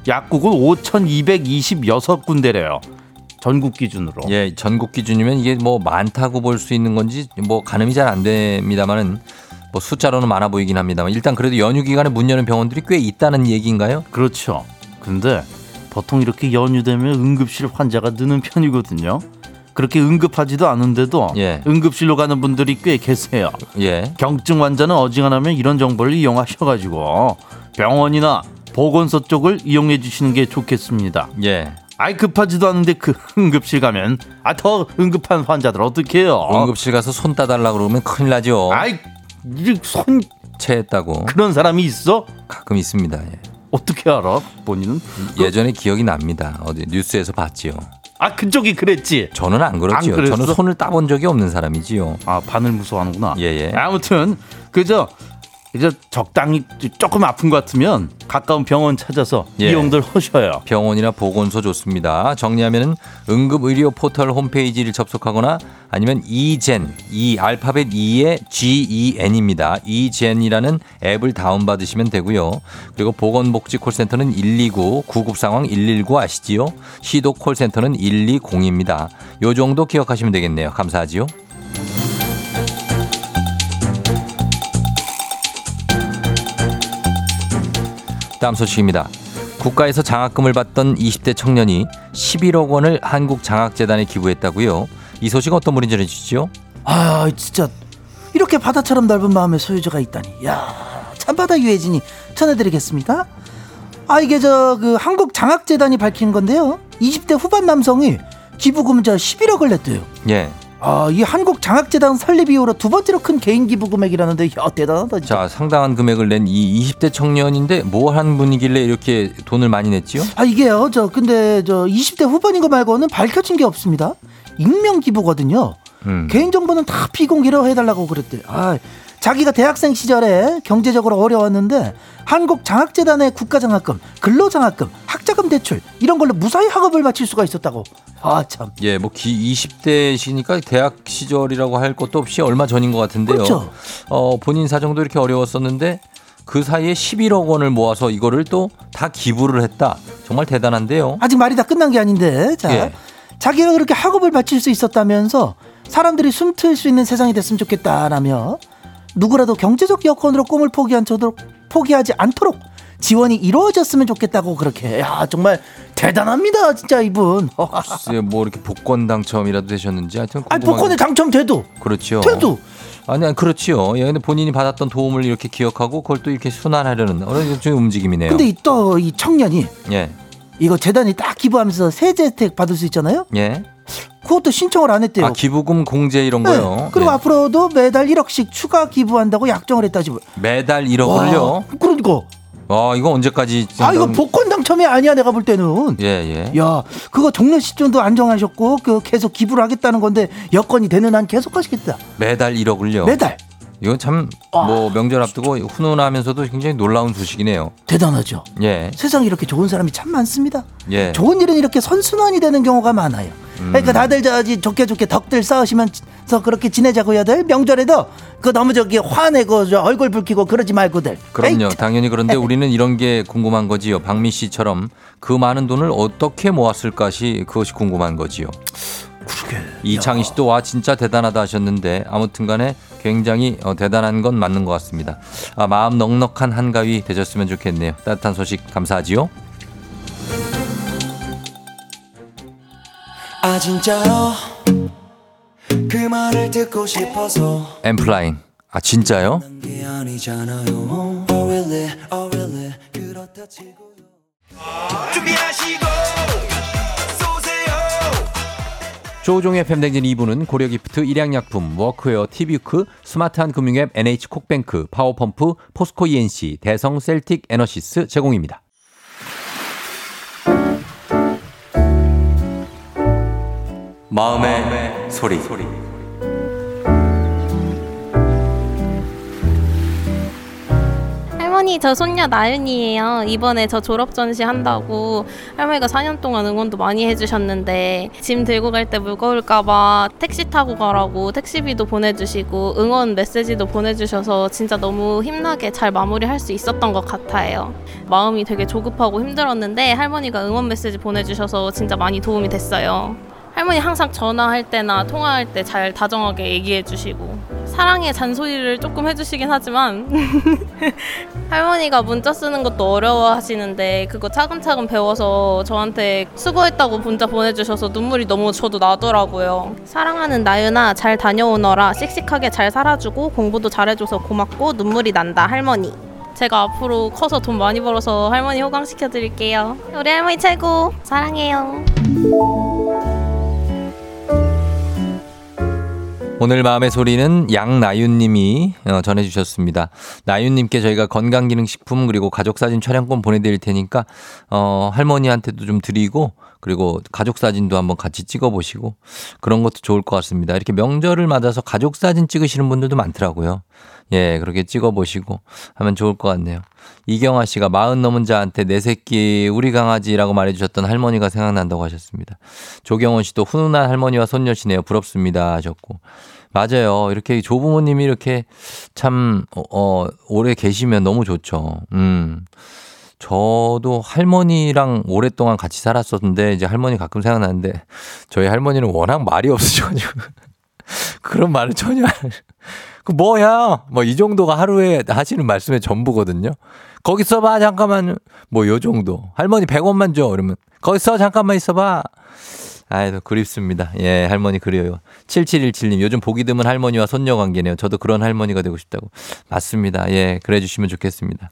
약국은 5,226군데래요. 전국 기준으로. 예, 전국 기준이면 이게 뭐 많다고 볼 수 있는 건지 뭐 가늠이 잘 안 됩니다만은 뭐 숫자로는 많아 보이긴 합니다만 일단 그래도 연휴 기간에 문 여는 병원들이 꽤 있다는 얘기인가요? 그렇죠. 근데 보통 이렇게 연휴 되면 응급실 환자가 느는 편이거든요. 그렇게 응급하지도 않은데도 예. 응급실로 가는 분들이 꽤 계세요. 예. 경증 환자는 어지간하면 이런 정보를 이용하셔가지고 병원이나 보건소 쪽을 이용해 주시는 게 좋겠습니다. 예. 아이 급하지도 않은데 그 응급실 가면 아 더 응급한 환자들 어떡해요? 응급실 가서 손 따달라 그러면 큰일 나죠. 아이 이손 체했다고 그런 사람이 있어? 가끔 있습니다. 예. 어떻게 알아? 본인은? 예전에 기억이 납니다. 어디 뉴스에서 봤지요. 아 그쪽이 그랬지. 저는 안 그렇지요. 안? 저는 손을 따본 적이 없는 사람이지요. 아 바늘 무서워하는구나. 예, 예. 아무튼 그저 이제 적당히 조금 아픈 것 같으면 가까운 병원 찾아서 예. 이용들 하셔요. 병원이나 보건소 좋습니다. 정리하면은 응급의료 포털 홈페이지를 접속하거나 아니면 이젠 이 알파벳 2의 GEN입니다. 이젠이라는 앱을 다운받으시면 되고요. 그리고 보건복지 콜센터는 129, 구급 상황 119 아시지요? 시도 콜센터는 120입니다. 요 정도 기억하시면 되겠네요. 감사하지요. 다음 소식입니다. 국가에서 장학금을 받던 20대 청년이 11억 원을 한국장학재단에 기부했다고요. 이 소식 어떤 분이 전해주시죠? 아 진짜 이렇게 바다처럼 넓은 마음의 소유자가 있다니 야 참바다 유해진이 전해드리겠습니다 아 이게 저 그 한국 장학재단이 밝힌 건데요 20대 후반 남성이 기부금 저 11억을 냈대요 예. 아, 이 한국 장학재단 설립 이후로 두 번째로 큰 개인 기부 금액이라는데 야, 대단하다 진짜. 자, 상당한 금액을 낸 이 20대 청년인데 뭐 한 분이길래 이렇게 돈을 많이 냈지요? 아 이게요 저 근데 저 20대 후반인 거 말고는 밝혀진 게 없습니다 익명 기부거든요 음. 개인 정보는 다 비공개로 해달라고 그랬대 아 자기가 대학생 시절에 경제적으로 어려웠는데 한국 장학재단의 국가장학금 근로장학금 학자금 대출 이런 걸로 무사히 학업을 마칠 수가 있었다고 아 참 예, 뭐 기, 20대시니까 대학 시절이라고 할 것도 없이 얼마 전인 것 같은데요. 그렇죠. 어, 본인 사정도 이렇게 어려웠었는데 그 사이에 11억 원을 모아서 이거를 또 다 기부를 했다. 정말 대단한데요. 아직 말이 다 끝난 게 아닌데 자 예. 자기가 그렇게 학업을 마칠 수 있었다면서 사람들이 숨틀 수 있는 세상이 됐으면 좋겠다라며 누구라도 경제적 여건으로 꿈을 포기한 저도 포기하지 않도록 지원이 이루어졌으면 좋겠다고 그렇게 야 정말 대단합니다 진짜 이분 글쎄, 뭐 이렇게 복권 당첨이라도 되셨는지 하여튼 아니 복권에 당첨돼도 그렇죠. 돼도 아니, 아니 그렇지요. 예, 근데 본인이 받았던 도움을 이렇게 기억하고 그걸 또 이렇게 순환하려는 어느 일종의 움직임이네요. 근데 또 이 청년이 예. 이거 재단이 딱 기부하면서 세제 혜택 받을 수 있잖아요 예. 그것도 신청을 안 했대요 아, 기부금 공제 이런 네. 거요. 그리고 예. 앞으로도 매달 1억씩 추가 기부한다고 약정을 했다 지금 매달 1억을요. 와, 그러니까 와, 이거 언제까지 아 이거 복권 당첨이 아니야 내가 볼 때는 예, 예. 야 그거 종료 시점도 안정하셨고 그 계속 기부를 하겠다는 건데 여건이 되는 한 계속 하시겠다 매달 1억을요. 매달 이건 참 뭐 명절 앞두고 훈훈하면서도 굉장히 놀라운 소식이네요. 대단하죠 예. 세상에 이렇게 좋은 사람이 참 많습니다 예. 좋은 일은 이렇게 선순환이 되는 경우가 많아요 음. 그러니까 다들 저지 좋게 좋게 덕들 쌓으시면서 그렇게 지내자고요들 명절에도 그 너무 저기 화내고 저 얼굴 붉히고 그러지 말고들 그럼요. 에이, 당연히 그런데 우리는 이런 게 궁금한 거지요. 박미 씨처럼 그 많은 돈을 어떻게 모았을까시 그것이 궁금한 거지요. 이창희 씨도 와 진짜 대단하다 하셨는데 아무튼간에 굉장히 어, 대단한 건 맞는 것 같습니다. 아, 마음 넉넉한 한가위 되셨으면 좋겠네요. 따뜻한 소식 감사하지요. 아 진짜요 그 말을 듣고 싶어서 엠플라잉. 아 진짜요? 게 아니잖아요 Oh really oh really 그렇다 치고요 준비하시고 쏘세요 조우종의 FM대행진 2부는 고려기프트, 일양약품, 워크웨어, 티뷰크, 스마트한 금융앱 NH콕뱅크, 파워펌프, 포스코 ENC, 대성 셀틱 에너시스 제공입니다. 마음의, 소리. 할머니 저 손녀 나윤이에요. 이번에 저 졸업 전시 한다고 할머니가 4년 동안 응원도 많이 해주셨는데 짐 들고 갈 때 무거울까봐 택시 타고 가라고 택시비도 보내주시고 응원 메시지도 보내주셔서 진짜 너무 힘나게 잘 마무리할 수 있었던 것 같아요. 마음이 되게 조급하고 힘들었는데 할머니가 응원 메시지 보내주셔서 진짜 많이 도움이 됐어요. 할머니 항상 전화할 때나 통화할 때 잘 다정하게 얘기해 주시고 사랑의 잔소리를 조금 해주시긴 하지만 할머니가 문자 쓰는 것도 어려워하시는데 그거 차근차근 배워서 저한테 수고했다고 문자 보내주셔서 눈물이 너무 저도 나더라고요. 사랑하는 나윤아 잘 다녀오너라 씩씩하게 잘 살아주고 공부도 잘해줘서 고맙고 눈물이 난다 할머니. 제가 앞으로 커서 돈 많이 벌어서 할머니 호강시켜 드릴게요. 우리 할머니 최고 사랑해요. 오늘 마음의 소리는 양나윤님이 어, 전해주셨습니다. 나윤님께 저희가 건강기능식품 그리고 가족사진 촬영권 보내드릴 테니까 어, 할머니한테도 좀 드리고 그리고 가족 사진도 한번 같이 찍어보시고 그런 것도 좋을 것 같습니다. 이렇게 명절을 맞아서 가족 사진 찍으시는 분들도 많더라고요. 예, 그렇게 찍어보시고 하면 좋을 것 같네요. 이경아 씨가 마흔 넘은 자한테 내 새끼 우리 강아지라고 말해주셨던 할머니가 생각난다고 하셨습니다. 조경원 씨도 훈훈한 할머니와 손녀시네요. 부럽습니다 하셨고. 맞아요. 이렇게 조부모님이 이렇게 참, 어, 어, 오래 계시면 너무 좋죠. 음. 저도 할머니랑 오랫동안 같이 살았었는데 이제 할머니 가끔 생각나는데 저희 할머니는 워낙 말이 없으셔가지고 그런 말을 전혀 안그 뭐야 뭐 이 정도가 하루에 하시는 말씀의 전부거든요. 거기 있어봐 잠깐만 뭐 요 정도 할머니 100원만 줘 그러면 거기 있어 잠깐만 있어봐. 아이고 그립습니다. 예 할머니 그리워요. 7717님 요즘 보기 드문 할머니와 손녀 관계네요. 저도 그런 할머니가 되고 싶다고. 맞습니다. 예 그래 주시면 좋겠습니다.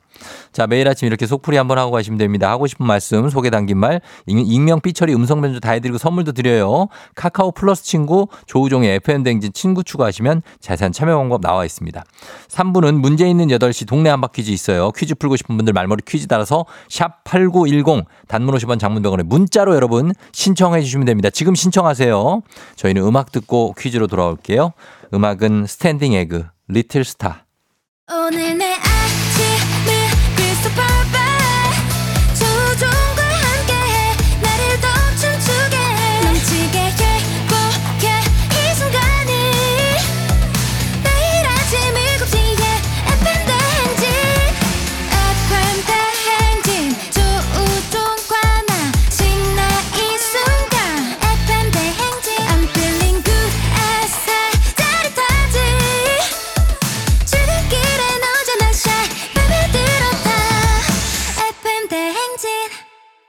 자, 매일 아침 이렇게 속풀이 한번 하고 가시면 됩니다. 하고 싶은 말씀, 소개 담긴 말, 익- 익명, 삐처리, 음성 변조 다 해드리고 선물도 드려요. 카카오 플러스 친구, 조우종의 FM댕진 친구 추가하시면 자세한 참여 방법 나와 있습니다. 3부는 문제 있는 8시 동네 한바 퀴즈 있어요. 퀴즈 풀고 싶은 분들 말머리 퀴즈 달아서 샵 8910 단문 50원 장문 백 원의 문자로 여러분 신청해 주시면 됩니다. 지금 신청하세요. 저희는 음악 듣고 퀴즈로 돌아올게요. 음악은 스탠딩 에그, Little Star. 오늘 내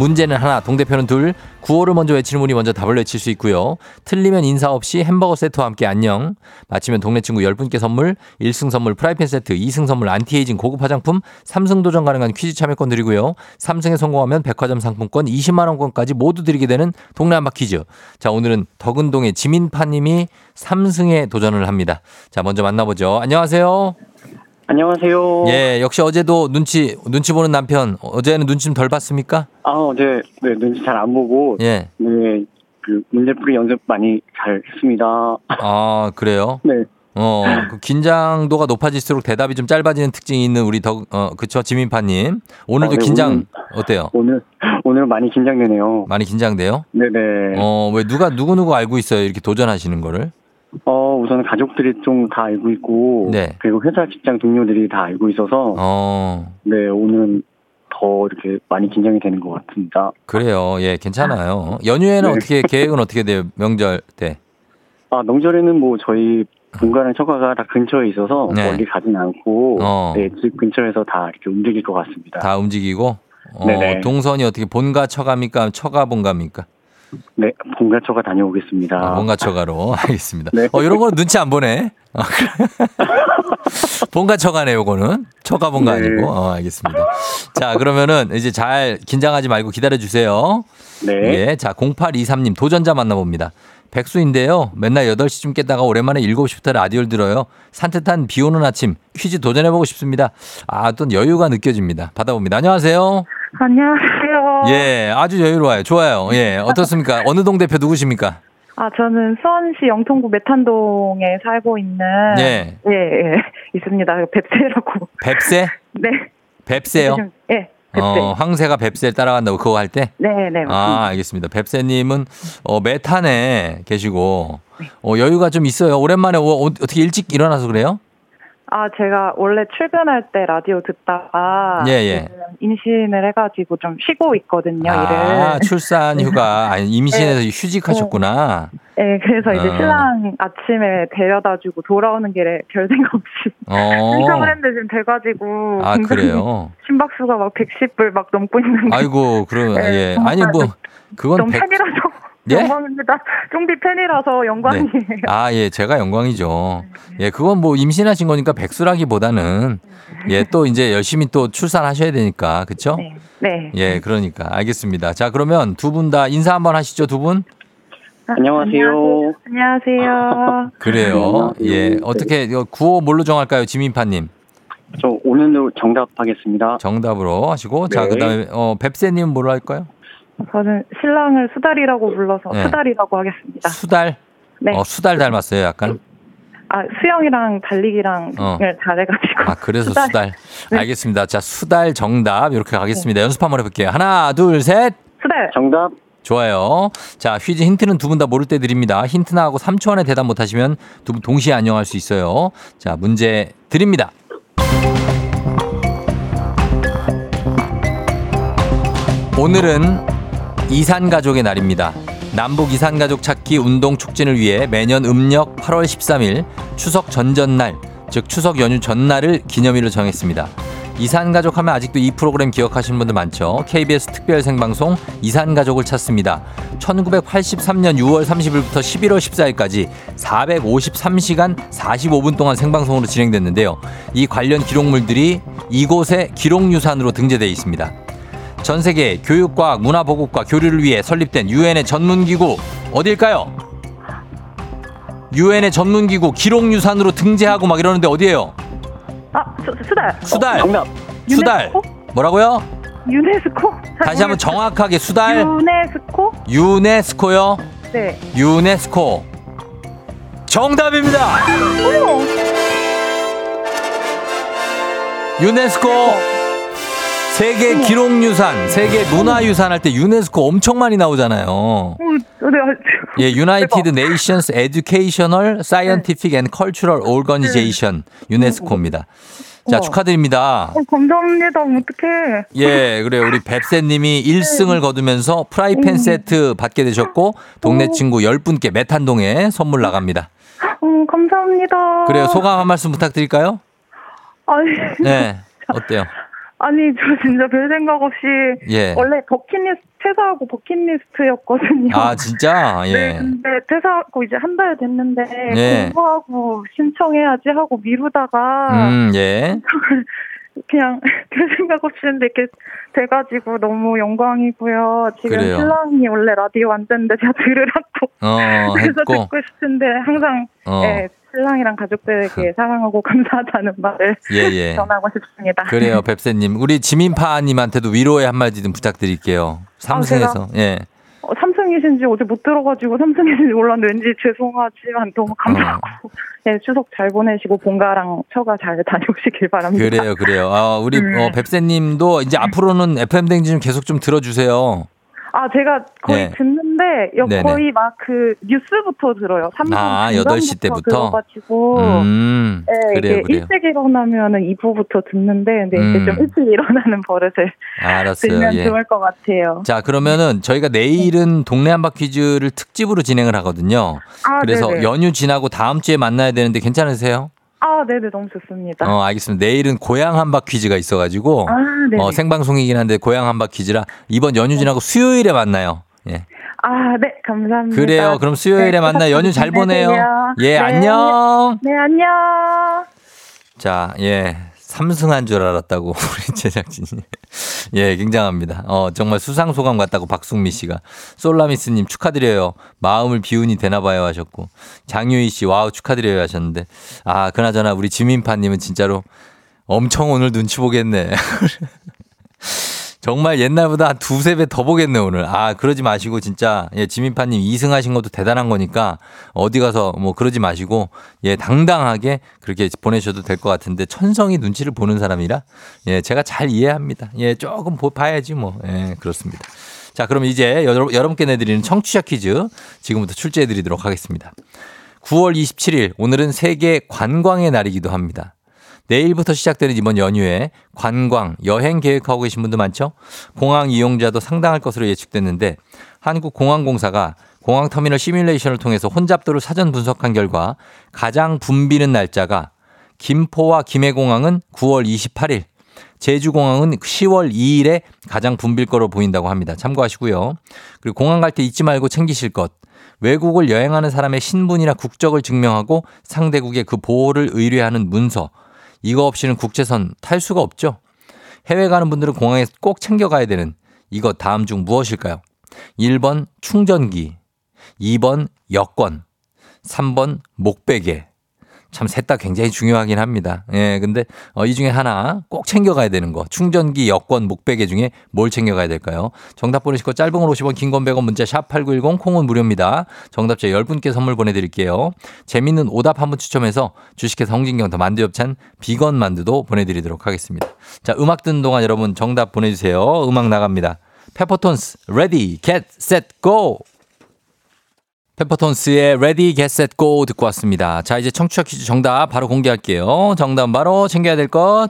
문제는 하나, 동대표는 둘. 구호를 먼저 외치는 분이 먼저 답을 외칠 수 있고요. 틀리면 인사 없이 햄버거 세트와 함께 안녕. 맞히면 동네 친구 10분께 선물, 1승 선물 프라이팬 세트, 2승 선물 안티에이징 고급 화장품, 3승 도전 가능한 퀴즈 참여권 드리고요. 3승에 성공하면 백화점 상품권 20만 원권까지 모두 드리게 되는 동네 한바 퀴즈. 자, 오늘은 덕은동의 지민파 님이 3승에 도전을 합니다. 자, 먼저 만나보죠. 안녕하세요. 안녕하세요. 예, 역시 어제도 눈치 눈치 보는 남편. 어제는 눈치 좀 덜 봤습니까? 아, 어제 네, 눈치 잘 안 보고 예. 네, 그 문제풀이 연습 많이 잘 했습니다. 아, 그래요? 네. 어, 그 긴장도가 높아질수록 대답이 좀 짧아지는 특징이 있는 우리 덕, 어, 그쵸, 지민파님. 오늘도 어, 네, 긴장, 오늘- 어때요? 오늘 오늘 많이 긴장되네요. 많이 긴장돼요? 네네. 어, 왜 누가, 누구누구 알고 있어요? 이렇게 도전하시는 거를? 어, 우선 가족들이 좀 다 알고 있고 네. 그리고 회사 직장 동료들이 다 알고 있어서 어, 네, 오늘은 더 이렇게 많이 긴장이 되는 것 같습니다. 그래요. 예, 괜찮아요. 연휴에는 네. 어떻게, 계획은 어떻게 돼요? 명절 때? 아, 명절에는 뭐 저희 본가랑 처가가 다 근처에 있어서 네. 멀리 가진 않고 어. 네, 집 근처에서 다 이렇게 움직일 것 같습니다. 다 움직이고? 어, 네네. 동선이 어떻게 본가 처가입니까? 처가 본가입니까? 네, 본가 처가 다녀오겠습니다. 아, 본가 처가로 알겠습니다. 네. 어 이런 거는 눈치 안 보네. 아, 그래. 본가 처가네 요거는 처가 본가 네. 아니고. 어, 알겠습니다. 자 그러면은 이제 잘 긴장하지 말고 기다려 주세요. 네. 예, 자 0823님 도전자 만나봅니다. 백수인데요. 맨날 8시쯤 깼다가 오랜만에 7시부터 라디오를 들어요. 산뜻한 비 오는 아침 퀴즈 도전해보고 싶습니다. 아, 또 여유가 느껴집니다. 받아봅니다. 안녕하세요. 안녕하세요. 예, 아주 여유로워요. 좋아요. 예, 어떻습니까? 어느 동 대표 누구십니까? 아, 저는 수원시 영통구 메탄동에 살고 있는. 예. 예, 예. 있습니다. 뱁새라고. 뱁새? 네. 뱁새요? 예, 뱁새. 어, 황새가 뱁새를 따라간다고 그거 할 때? 네, 네. 아, 알겠습니다. 뱁새님은 어, 메탄에 계시고 어, 여유가 좀 있어요. 오랜만에 어, 어, 어떻게 일찍 일어나서 그래요? 아, 제가 원래 출근할 때 라디오 듣다가 예, 예. 임신을 해가지고 좀 쉬고 있거든요, 아, 일을. 출산 휴가 아니 임신해서 휴직하셨구나. 네, 그래서 이제 어. 신랑 아침에 데려다 주고 돌아오는 길에 별 생각 없이 어. 신청을 했는데 지금 돼가지고 아, 그래요. 심박수가 막 110불 막 넘고 있는데 아이고, 그럼 네, 예. 아니 뭐 그건 너무 백- 팬이라서 예? 영광입니다. 쫑디 팬이라서 영광이에요. 네. 아, 예, 제가 영광이죠. 예, 그건 뭐 임신하신 거니까 백수라기보다는 예, 또 이제 열심히 또 출산하셔야 되니까. 그쵸? 네. 네. 예, 그러니까. 알겠습니다. 자, 그러면 두 분 다 인사 한번 하시죠, 두 분? 안녕하세요. 안녕하세요. 그래요. 예. 네. 어떻게, 이거 구호 뭘로 정할까요, 지민파 님? 저 오늘도 정답 하겠습니다. 정답으로 하시고. 자, 네. 그 다음에, 어, 뱁새 님 뭘로 할까요? 저는 신랑을 수달이라고 불러서 네. 수달이라고 하겠습니다. 수달? 네. 어, 수달 닮았어요, 약간. 아, 수영이랑 달리기랑 어. 을 잘해가지고. 아, 그래서 수달. 수달. 네. 알겠습니다. 자, 수달 정답. 이렇게 가겠습니다. 연습 한번 해볼게요. 하나, 둘, 셋. 수달. 정답. 좋아요. 자, 퀴즈 힌트는 두 분 다 모를 때 드립니다. 힌트 나하고 3초 안에 대답 못하시면 두 분 동시에 안녕할 수 있어요. 자, 문제 드립니다. 오늘은 이산가족의 날입니다. 남북 이산가족 찾기 운동 촉진을 위해 매년 음력 8월 13일 추석 전전날, 즉 추석 연휴 전날을 기념일로 정했습니다. 이산가족 하면 아직도 이 프로그램 기억하시는 분들 많죠. KBS 특별 생방송 이산가족을 찾습니다. 1983년 6월 30일부터 11월 14일까지 453시간 45분 동안 생방송으로 진행됐는데요. 이 관련 기록물들이 이곳에 기록유산으로 등재되어 있습니다. 전 세계 교육과학, 문화 보급과 교류를 위해 설립된 유엔의 전문 기구 어딜까요? 유엔의 전문 기구 기록 유산으로 등재하고 막 이러는데 어디예요? 아, 수, 수달. 수달. 정답. 수달. 유네스코? 뭐라고요? 유네스코? 다시 한번 정확하게 수달. 유네스코? 유네스코요. 네. 유네스코. 정답입니다. 유네스코. 세계 기록유산, 세계 문화유산 할 때 유네스코 엄청 많이 나오잖아요. 어, 네, 예, United Nations Educational, Scientific and Cultural Organization 유네스코입니다. 자. 축하드립니다. 어, 감사합니다. 어떡해. 예, 그래요. 우리 뱁새님이 1승을 거두면서 프라이팬 세트 받게 되셨고 동네 친구 10분께 메탄동에 선물 나갑니다. 어, 감사합니다. 그래요. 소감 한 말씀 부탁드릴까요? 아니, 네. 어때요? 아니, 저 진짜 별 생각 없이. 예. 원래 버킷리스트, 퇴사하고 버킷리스트였거든요. 아, 진짜? 네, 예. 근데 퇴사하고 이제 한 달 됐는데 예. 공부하고 신청해야지 하고 미루다가 음, 예. 그냥 별 생각 없이 했는데 이렇게 돼가지고 너무 영광이고요. 지금 그래요. 신랑이 원래 라디오 안 듣는데 제가 들으라고 어, 그래서 했고. 듣고 싶은데 항상 어. 예, 신랑이랑 가족들에게 사랑하고 감사하다는 말을 예, 예. 전하고 싶습니다. 그래요, 뱁새님. 우리 지민파님한테도 위로의 한마디 좀 부탁드릴게요. 삼승에서. 예. 어, 삼성이신지 어제 못 들어가지고 삼성이신지 몰랐는데 왠지 죄송하지만 너무 감사하고 예, 추석 잘 보내시고 본가랑 처가 잘 다녀오시길 바랍니다. 그래요, 그래요. 아, 우리 음. 어, 뱁새님도 이제 앞으로는 FM 댕지 좀 계속 좀 들어주세요. 아, 제가 거의 네. 듣는데, 여- 네네. 거의 막 그 뉴스부터 들어요. 3분 아, 8시 때부터? 들어가지고. 음, 네, 그래요, 그래요. 일찍 일어나면은 2부부터 듣는데, 근데 음. 이제 좀 일찍 일어나는 버릇을 알았어요. 들면 예. 좋을 것 같아요. 자, 그러면은 저희가 내일은 동네 한바 퀴즈를 특집으로 진행을 하거든요. 아, 그래서 네네. 연휴 지나고 다음 주에 만나야 되는데 괜찮으세요? 아, 네네, 너무 좋습니다. 어, 알겠습니다. 내일은 고향 한바 퀴즈가 있어가지고 아. 어, 생방송이긴 한데 고향 한바 퀴즈라 이번 연휴 지나고 수요일에 만나요. 예. 아, 네, 감사합니다. 그래요. 그럼 수요일에 네, 만나 연휴 잘 보내요. 보내세요. 예, 네. 안녕. 네, 안녕. 자, 예. 삼승한 줄 알았다고 우리 제작진이. 예, 굉장합니다. 어, 정말 수상 소감 같다고 박승미 씨가. 솔라미스 님 축하드려요. 마음을 비우니 되나 봐요 하셨고. 장유희 씨 와우 축하드려요 하셨는데. 아, 그나저나 우리 지민파 님은 진짜로 엄청 오늘 눈치 보겠네. 정말 옛날보다 한 두세 배 더 보겠네, 오늘. 아, 그러지 마시고, 진짜, 예, 지민파님 2승 하신 것도 대단한 거니까, 어디 가서 뭐 그러지 마시고, 예, 당당하게 그렇게 보내셔도 될 것 같은데, 천성이 눈치를 보는 사람이라, 예, 제가 잘 이해합니다. 예, 조금 보, 봐야지 뭐, 예, 그렇습니다. 자, 그럼 이제 여러, 여러분께 내드리는 청취자 퀴즈, 지금부터 출제해 드리도록 하겠습니다. 9월 27일, 오늘은 세계 관광의 날이기도 합니다. 내일부터 시작되는 이번 연휴에 관광, 여행 계획하고 계신 분도 많죠? 공항 이용자도 상당할 것으로 예측됐는데 한국공항공사가 공항터미널 시뮬레이션을 통해서 혼잡도를 사전 분석한 결과 가장 붐비는 날짜가 김포와 김해공항은 9월 28일, 제주공항은 10월 2일에 가장 붐빌 거로 보인다고 합니다. 참고하시고요. 그리고 공항 갈 때 잊지 말고 챙기실 것. 외국을 여행하는 사람의 신분이나 국적을 증명하고 상대국에 그 보호를 의뢰하는 문서. 이거 없이는 국제선 탈 수가 없죠. 해외 가는 분들은 공항에 꼭 챙겨가야 되는 이것 다음 중 무엇일까요? 1번 충전기, 2번 여권, 3번 목베개. 참 셋 다 굉장히 중요하긴 합니다. 예, 근데 어, 이 중에 하나 꼭 챙겨가야 되는 거. 충전기, 여권, 목베개 중에 뭘 챙겨가야 될까요? 정답 보내시고 짧은 걸 50원, 긴 건 100원 문자 샵 8910 콩은 무료입니다. 정답자 10분께 선물 보내드릴게요. 재밌는 오답 한분 추첨해서 주식회사 홍진경 더 만두엽찬 비건 만두도 보내드리도록 하겠습니다. 자, 음악 듣는 동안 여러분 정답 보내주세요. 음악 나갑니다. 페퍼톤스, Ready, Get, Set, Go! 페퍼톤스의 Get, Set, Go 듣고 왔습니다. 자, 이제 청취자 퀴즈 정답 바로 공개할게요. 정답 바로 챙겨야 될 것.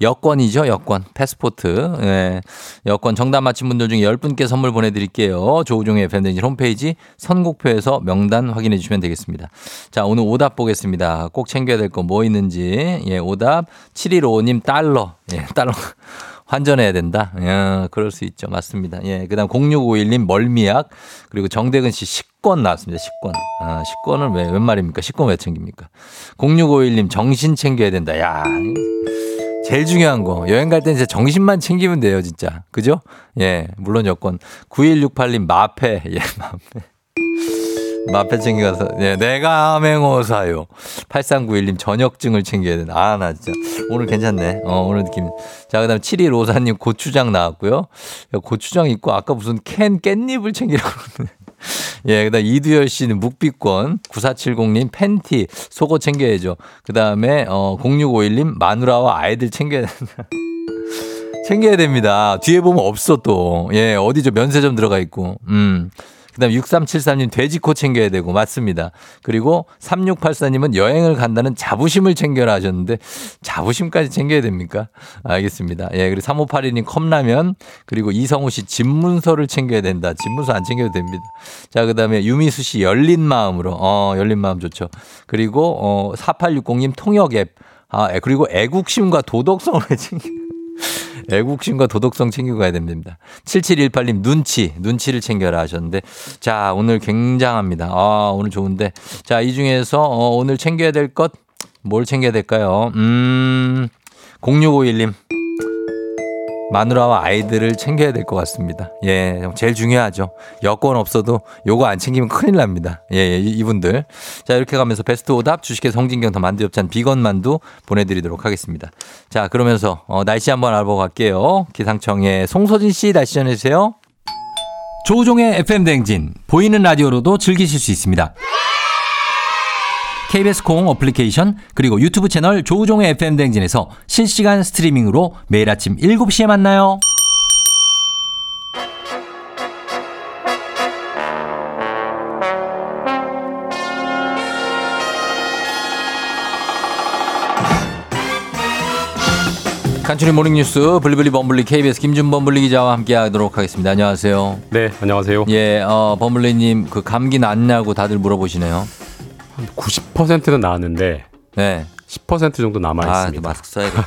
여권이죠, 여권. 패스포트. 예. 여권 정답 맞힌 분들 중에 10분께 선물 보내드릴게요. 조우종의 FM대행진 홈페이지 선곡표에서 명단 확인해 주시면 되겠습니다. 자, 오늘 오답 보겠습니다. 꼭 챙겨야 될 거 뭐 있는지. 예, 오답. 7155님 달러. 예, 달러. 환전해야 된다. 예, 그럴 수 있죠. 맞습니다. 예, 그 다음 0651님 멀미약. 그리고 정대근 씨 식 권 나왔습니다. 식권. 아, 식권은 왜, 웬 말입니까? 식권 왜 챙깁니까? 0651님 정신 챙겨야 된다. 야 제일 중요한 거. 여행 갈땐 진짜 정신만 챙기면 돼요, 진짜. 그죠? 예, 물론 여권. 9168님 마페. 예, 마페. 마페 챙겨가서, 예, 내가 암행어사요. 8391님 저녁증을 챙겨야 된다. 아, 나 진짜. 오늘 괜찮네. 어, 오늘 느낌. 자, 그 다음 7154님 고추장 나왔고요. 야, 고추장 있고, 아까 무슨 캔 깻잎을 챙기라고 그러네. 예, 그 다음 이두열 씨는 묵비권, 9470님 팬티, 속옷 챙겨야죠. 그 다음에, 어, 0651님 마누라와 아이들 챙겨야 된다. 챙겨야 됩니다. 뒤에 보면 없어 또. 예, 어디 저 면세점 들어가 있고. 음. 그 다음 6373님 돼지코 챙겨야 되고, 맞습니다. 그리고 3684님은 여행을 간다는 자부심을 챙겨라 하셨는데, 자부심까지 챙겨야 됩니까? 알겠습니다. 예, 그리고 3582님 컵라면, 그리고 이성우 씨 집문서를 챙겨야 된다. 집문서 안 챙겨도 됩니다. 자, 그 다음에 유미수 씨 열린 마음으로, 어, 열린 마음 좋죠. 그리고, 어, 4860님 통역 앱, 아, 애- 그리고 애국심과 도덕성을 챙겨. 애국심과 도덕성 챙기고 가야 됩니다. 7718님 눈치, 눈치를 챙겨라 하셨는데 자, 오늘 굉장합니다. 아, 오늘 좋은데. 자, 이 중에서 어, 오늘 챙겨야 될 것 뭘 챙겨야 될까요? 음. 0651님. 마누라와 아이들을 챙겨야 될 것 같습니다. 예, 제일 중요하죠. 여권 없어도 요거 안 챙기면 큰일 납니다. 예, 예, 이- 이분들. 자, 이렇게 가면서 베스트 오답 주식회사 홍진경 더 만두엽찬 비건 만두 보내드리도록 하겠습니다. 자, 그러면서 어, 날씨 한번 알아보고 갈게요. 기상청의 송소진 씨 날씨 전해주세요. 조우종의 FM 댕진 보이는 라디오로도 즐기실 수 있습니다. KBS 콩 어플리케이션 그리고 유튜브 채널 조우종의 FM 댕진에서 실시간 스트리밍으로 매일 아침 7시에 만나요. 간추린 모닝뉴스 블리블리 범블리 KBS 김준범 블리 기자와 함께하도록 하겠습니다. 안녕하세요. 네, 안녕하세요. 예, 어, 범블리님 그 감기 나았냐고 다들 물어보시네요. 90%는 나았는데 네. 10% 정도 남아 아, 있습니다. 마스크 써야겠다.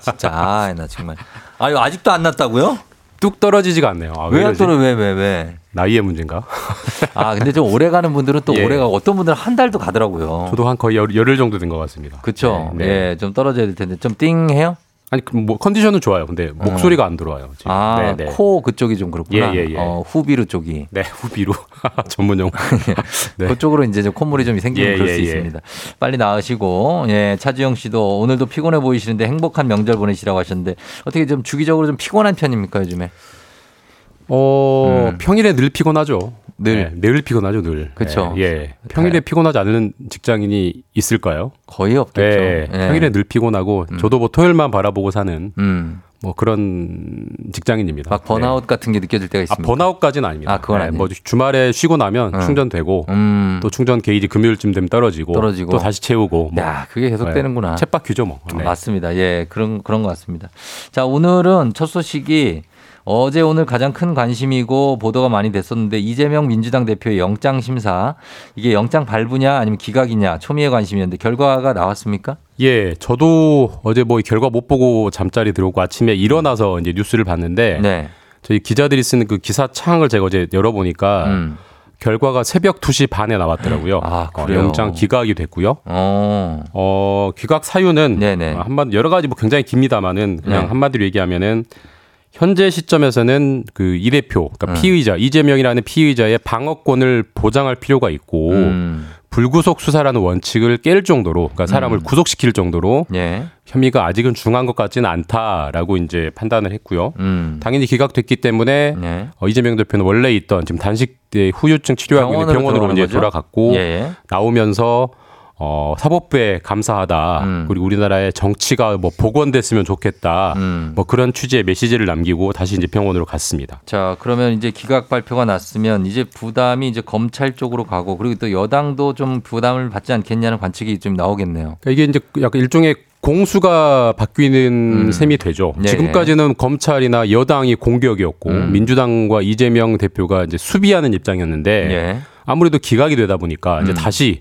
진짜 아, 나 정말. 아, 이거 아직도 안 나았다고요? 뚝 떨어지지가 않네요. 아, 왜 안 이러지? 떨어? 왜, 왜, 왜? 나이의 문제인가? 아, 근데 좀 오래 가는 분들은 또 예. 오래 가고 어떤 분들은 한 달도 가더라고요. 저도 한 거의 열, 열흘 정도 된 것 같습니다. 그쵸. 네, 네. 예, 좀 떨어져야 될 텐데. 좀 띵해요? 아니 그뭐 컨디션은 좋아요. 근데 목소리가 안 들어와요. 지금. 아, 네, 네. 코 그쪽이 좀 그렇구나. 예, 예, 예. 어, 후비루 쪽이. 네, 후비로 전문 용어. 네. 그쪽으로 이제 좀 콧물이 좀 생기면 예, 그럴 예, 수 예. 있습니다. 빨리 나으시고, 예, 차지영 씨도 오늘도 피곤해 보이시는데 행복한 명절 보내시라고 하셨는데 어떻게 좀 주기적으로 좀 피곤한 편입니까, 요즘에? 어, 음. 평일에 늘 피곤하죠. 늘. 네, 늘 피곤하죠, 늘. 그쵸. 예. 예. 평일에 피곤하지 않은 직장인이 있을까요? 거의 없겠죠. 네. 예. 평일에 늘 피곤하고 음. 저도 뭐 토요일만 바라보고 사는 음. 뭐 그런 직장인입니다. 막 번아웃 같은 게 느껴질 때가 아, 있습니다. 번아웃까지는 아닙니다. 아, 그건 네, 아니에요. 뭐 주말에 쉬고 나면 음. 충전되고 음. 또 충전 게이지 금요일쯤 되면 떨어지고, 떨어지고. 또 다시 채우고 뭐 야, 그게 계속 네. 되는구나. 챗바퀴죠 뭐. 어, 네. 맞습니다. 예, 그런 그런 것 같습니다. 자, 오늘은 첫 소식이 어제 오늘 가장 큰 관심이고 보도가 많이 됐었는데 이재명 민주당 대표의 영장 심사 이게 영장 발부냐 아니면 기각이냐 초미의 관심이었는데 결과가 나왔습니까? 예, 저도 어제 뭐이 결과 못 보고 잠자리 들어오고 아침에 일어나서 이제 뉴스를 봤는데 네. 저희 기자들이 쓰는 그 기사 창을 제가 어제 열어보니까 음. 결과가 새벽 2시 반에 나왔더라고요. 아, 어, 그래요? 영장 기각이 됐고요. 어. 어, 기각 사유는 네네. 어, 한마디 여러 가지 뭐 굉장히 깁니다만은 그냥 네. 한마디로 얘기하면은 현재 시점에서는 그 이 대표, 그러니까 음. 피의자 이재명이라는 피의자의 방어권을 보장할 필요가 있고 음. 불구속 수사라는 원칙을 깰 정도로 그러니까 사람을 음. 구속시킬 정도로 예. 혐의가 아직은 중한 것 같지는 않다라고 이제 판단을 했고요. 음. 당연히 기각됐기 때문에 네. 어, 이재명 대표는 원래 있던 지금 단식 때 후유증 치료하고 있는 병원으로 병원으로 이제 거죠? 돌아갔고 예. 나오면서 어, 사법부에 감사하다. 음. 그리고 우리나라의 정치가 뭐 복원됐으면 좋겠다. 음. 뭐 그런 취지의 메시지를 남기고 다시 이제 병원으로 갔습니다. 자, 그러면 이제 기각 발표가 났으면 이제 부담이 이제 검찰 쪽으로 가고 그리고 또 여당도 좀 부담을 받지 않겠냐는 관측이 좀 나오겠네요. 그러니까 이게 이제 약간 일종의 공수가 바뀌는 음. 셈이 되죠. 네. 지금까지는 검찰이나 여당이 공격이었고 음. 민주당과 이재명 대표가 이제 수비하는 입장이었는데 예. 아무래도 기각이 되다 보니까 이제 음. 다시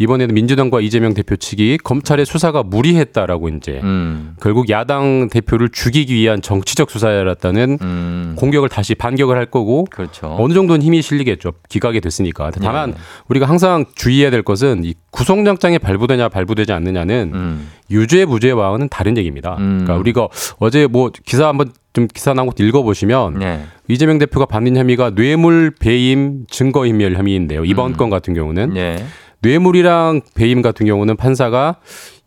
이번에는 민주당과 이재명 대표 측이 검찰의 수사가 무리했다라고 이제 음. 결국 야당 대표를 죽이기 위한 정치적 수사였다는 음. 공격을 다시 반격을 할 거고 그렇죠. 어느 정도는 힘이 실리겠죠. 기각이 됐으니까. 다만 네. 우리가 항상 주의해야 될 것은 이 구속영장에 발부되냐 발부되지 않느냐는 음. 유죄 무죄와는 다른 얘기입니다. 음. 그러니까 우리가 어제 뭐 기사 한번 좀 기사 나온 것도 읽어보시면 네. 이재명 대표가 받는 혐의가 뇌물 배임 증거인멸 혐의인데요. 이번 음. 건 같은 경우는 네. 뇌물이랑 배임 같은 경우는 판사가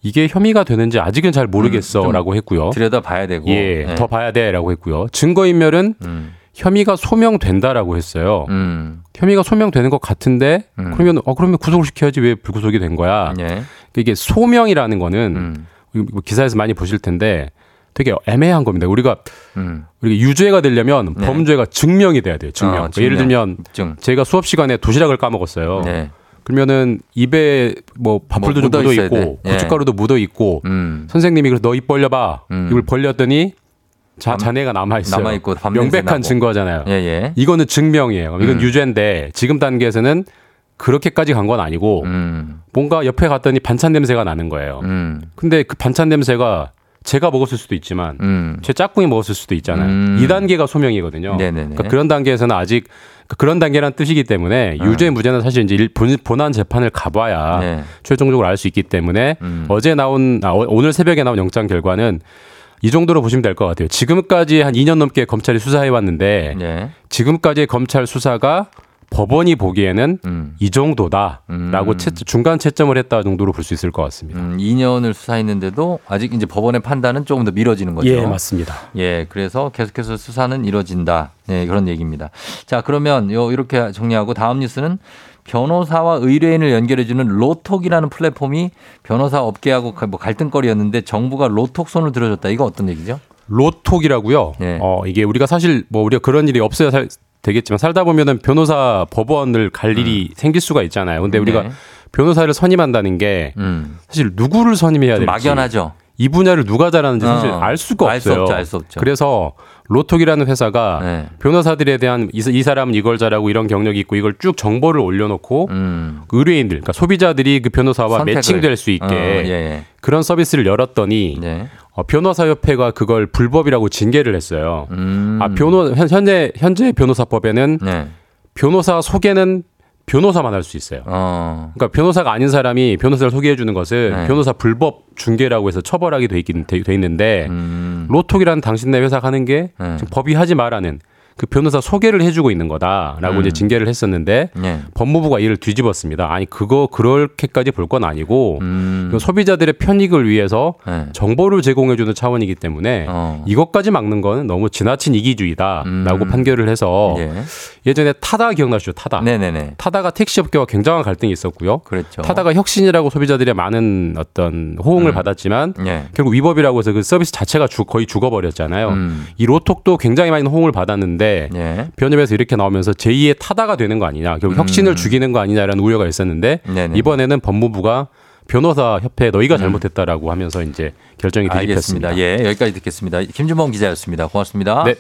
이게 혐의가 되는지 아직은 잘 모르겠어라고 했고요. 들여다 봐야 되고. 예, 네. 더 봐야 돼라고 했고요. 증거인멸은 음. 혐의가 소명된다라고 했어요. 음. 혐의가 소명되는 것 같은데 음. 그러면 어 그러면 구속을 시켜야지 왜 불구속이 된 거야? 예. 이게 소명이라는 거는 음. 뭐 기사에서 많이 보실 텐데 되게 애매한 겁니다. 우리가 음. 우리가 유죄가 되려면 네. 범죄가 증명이 돼야 돼요. 증명. 어, 그러니까 예를 증명. 들면 입증. 제가 수업 시간에 도시락을 까먹었어요. 네. 그러면은 입에 뭐 밥풀도 뭐 좀 묻어 있고 돼. 예. 고춧가루도 묻어 있고 음. 선생님이 그래서 너 입 벌려봐. 음. 이걸 벌렸더니 자 남- 자네가 남아 있어요. 남아 있고 밤 냄새 명백한. 증거잖아요. 예, 예. 이거는 증명이에요. 이건 음. 유죄인데 지금 단계에서는 그렇게까지 간 건 아니고 음. 뭔가 옆에 갔더니 반찬 냄새가 나는 거예요. 음. 근데 그 반찬 냄새가 제가 먹었을 수도 있지만 음. 제 짝꿍이 먹었을 수도 있잖아요. 음. 이 단계가 소명이거든요. 네네네. 그러니까 그런 단계에서는 아직 그러니까 그런 단계란 뜻이기 때문에 어. 유죄 무죄는 사실 이제 일- 본, 본안 재판을 가봐야 네. 최종적으로 알 수 있기 때문에 음. 어제 나온 아, 어- 오늘 새벽에 나온 영장 결과는 이 정도로 보시면 될 것 같아요. 지금까지 한 2년 넘게 검찰이 수사해 왔는데 네. 지금까지의 검찰 수사가 법원이 보기에는 음. 이 정도다라고 음. 채- 중간 채점을 했다 정도로 볼 수 있을 것 같습니다. 음, 2년을 수사했는데도 아직 이제 법원의 판단은 조금 더 미뤄지는 거죠. 예, 맞습니다. 예, 그래서 계속해서 수사는 이뤄진다. 예, 그런 얘기입니다. 자, 그러면 요 이렇게 정리하고 다음 뉴스는 변호사와 의뢰인을 연결해주는 로톡이라는 플랫폼이 변호사 업계하고 가- 뭐 갈등거리였는데 정부가 로톡 손을 들어줬다. 이거 어떤 얘기죠? 로톡이라고요. 예. 어, 이게 우리가 사실 뭐 우리가 그런 일이 없어야 살, 되겠지만 살다 보면은 변호사 법원을 갈 일이 생길 수가 있잖아요. 근데 우리가 음. 네. 변호사를 선임한다는 게 음. 사실 누구를 선임해야 좀 될지 막연하죠. 이 분야를 누가 잘하는지 사실 어. 알 수가 없어요. 없죠, 알 수 없죠. 그래서 로톡이라는 회사가 네. 변호사들에 대한 이, 이 사람은 이걸 잘하고 이런 경력이 있고 이걸 쭉 정보를 올려놓고 음. 의뢰인들, 그러니까 소비자들이 그 변호사와 선택을. 매칭될 수 있게 어, 예, 예. 그런 서비스를 열었더니 네. 어, 변호사협회가 그걸 불법이라고 징계를 했어요. 음. 아 변호 현- 현재 현재 변호사법에는 네. 변호사 소개는 변호사만 할 수 있어요. 어. 그러니까 변호사가 아닌 사람이 변호사를 소개해 주는 것을 네. 변호사 불법 중개라고 해서 처벌하게 돼 있긴 돼, 돼 있는데 음. 로톡이라는 당신네 회사가 하는 게 네. 지금 법이 하지 말라는 그 변호사 소개를 해주고 있는 거다라고 음. 이제 징계를 했었는데 네. 법무부가 이를 뒤집었습니다. 아니 그거 그렇게까지 볼 건 아니고 음. 소비자들의 편익을 위해서 네. 정보를 제공해주는 차원이기 때문에 어. 이것까지 막는 건 너무 지나친 이기주의다라고 음. 판결을 해서 예. 예전에 타다 기억나시죠? 타다. 네네네. 타다가 택시업계와 굉장한 갈등이 있었고요. 그랬죠. 타다가 혁신이라고 소비자들의 많은 어떤 호응을 음. 받았지만 예. 결국 위법이라고 해서 그 서비스 자체가 주- 거의 죽어버렸잖아요. 음. 이 로톡도 굉장히 많은 호응을 받았는데 예. 변협에서 이렇게 나오면서 제2의 타다가 되는 거 아니냐, 결국 음. 혁신을 죽이는 거 아니냐라는 우려가 있었는데 네네. 이번에는 법무부가 변호사 협회 너희가 잘못했다라고 하면서 이제 결정이. 알겠습니다. 예, 여기까지 듣겠습니다. 김준범 기자였습니다. 고맙습니다. 네.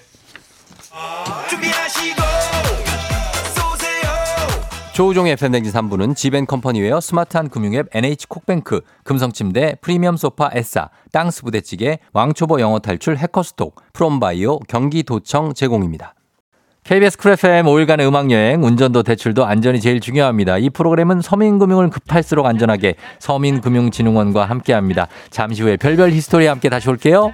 조우종의 FM댕진 3부는 지벤컴퍼니웨어 스마트한 금융앱 NH콕뱅크, 금성침대, 프리미엄 소파 에싸, 땅스 부대찌개, 왕초보 영어 탈출 해커스톡, 프롬바이오, 경기도청 제공입니다. KBS Cool FM 5일간의 음악여행, 운전도 대출도 안전이 제일 중요합니다. 이 프로그램은 서민금융을 급할수록 안전하게 서민금융진흥원과 함께합니다. 잠시 후에 별별 히스토리와 함께 다시 올게요.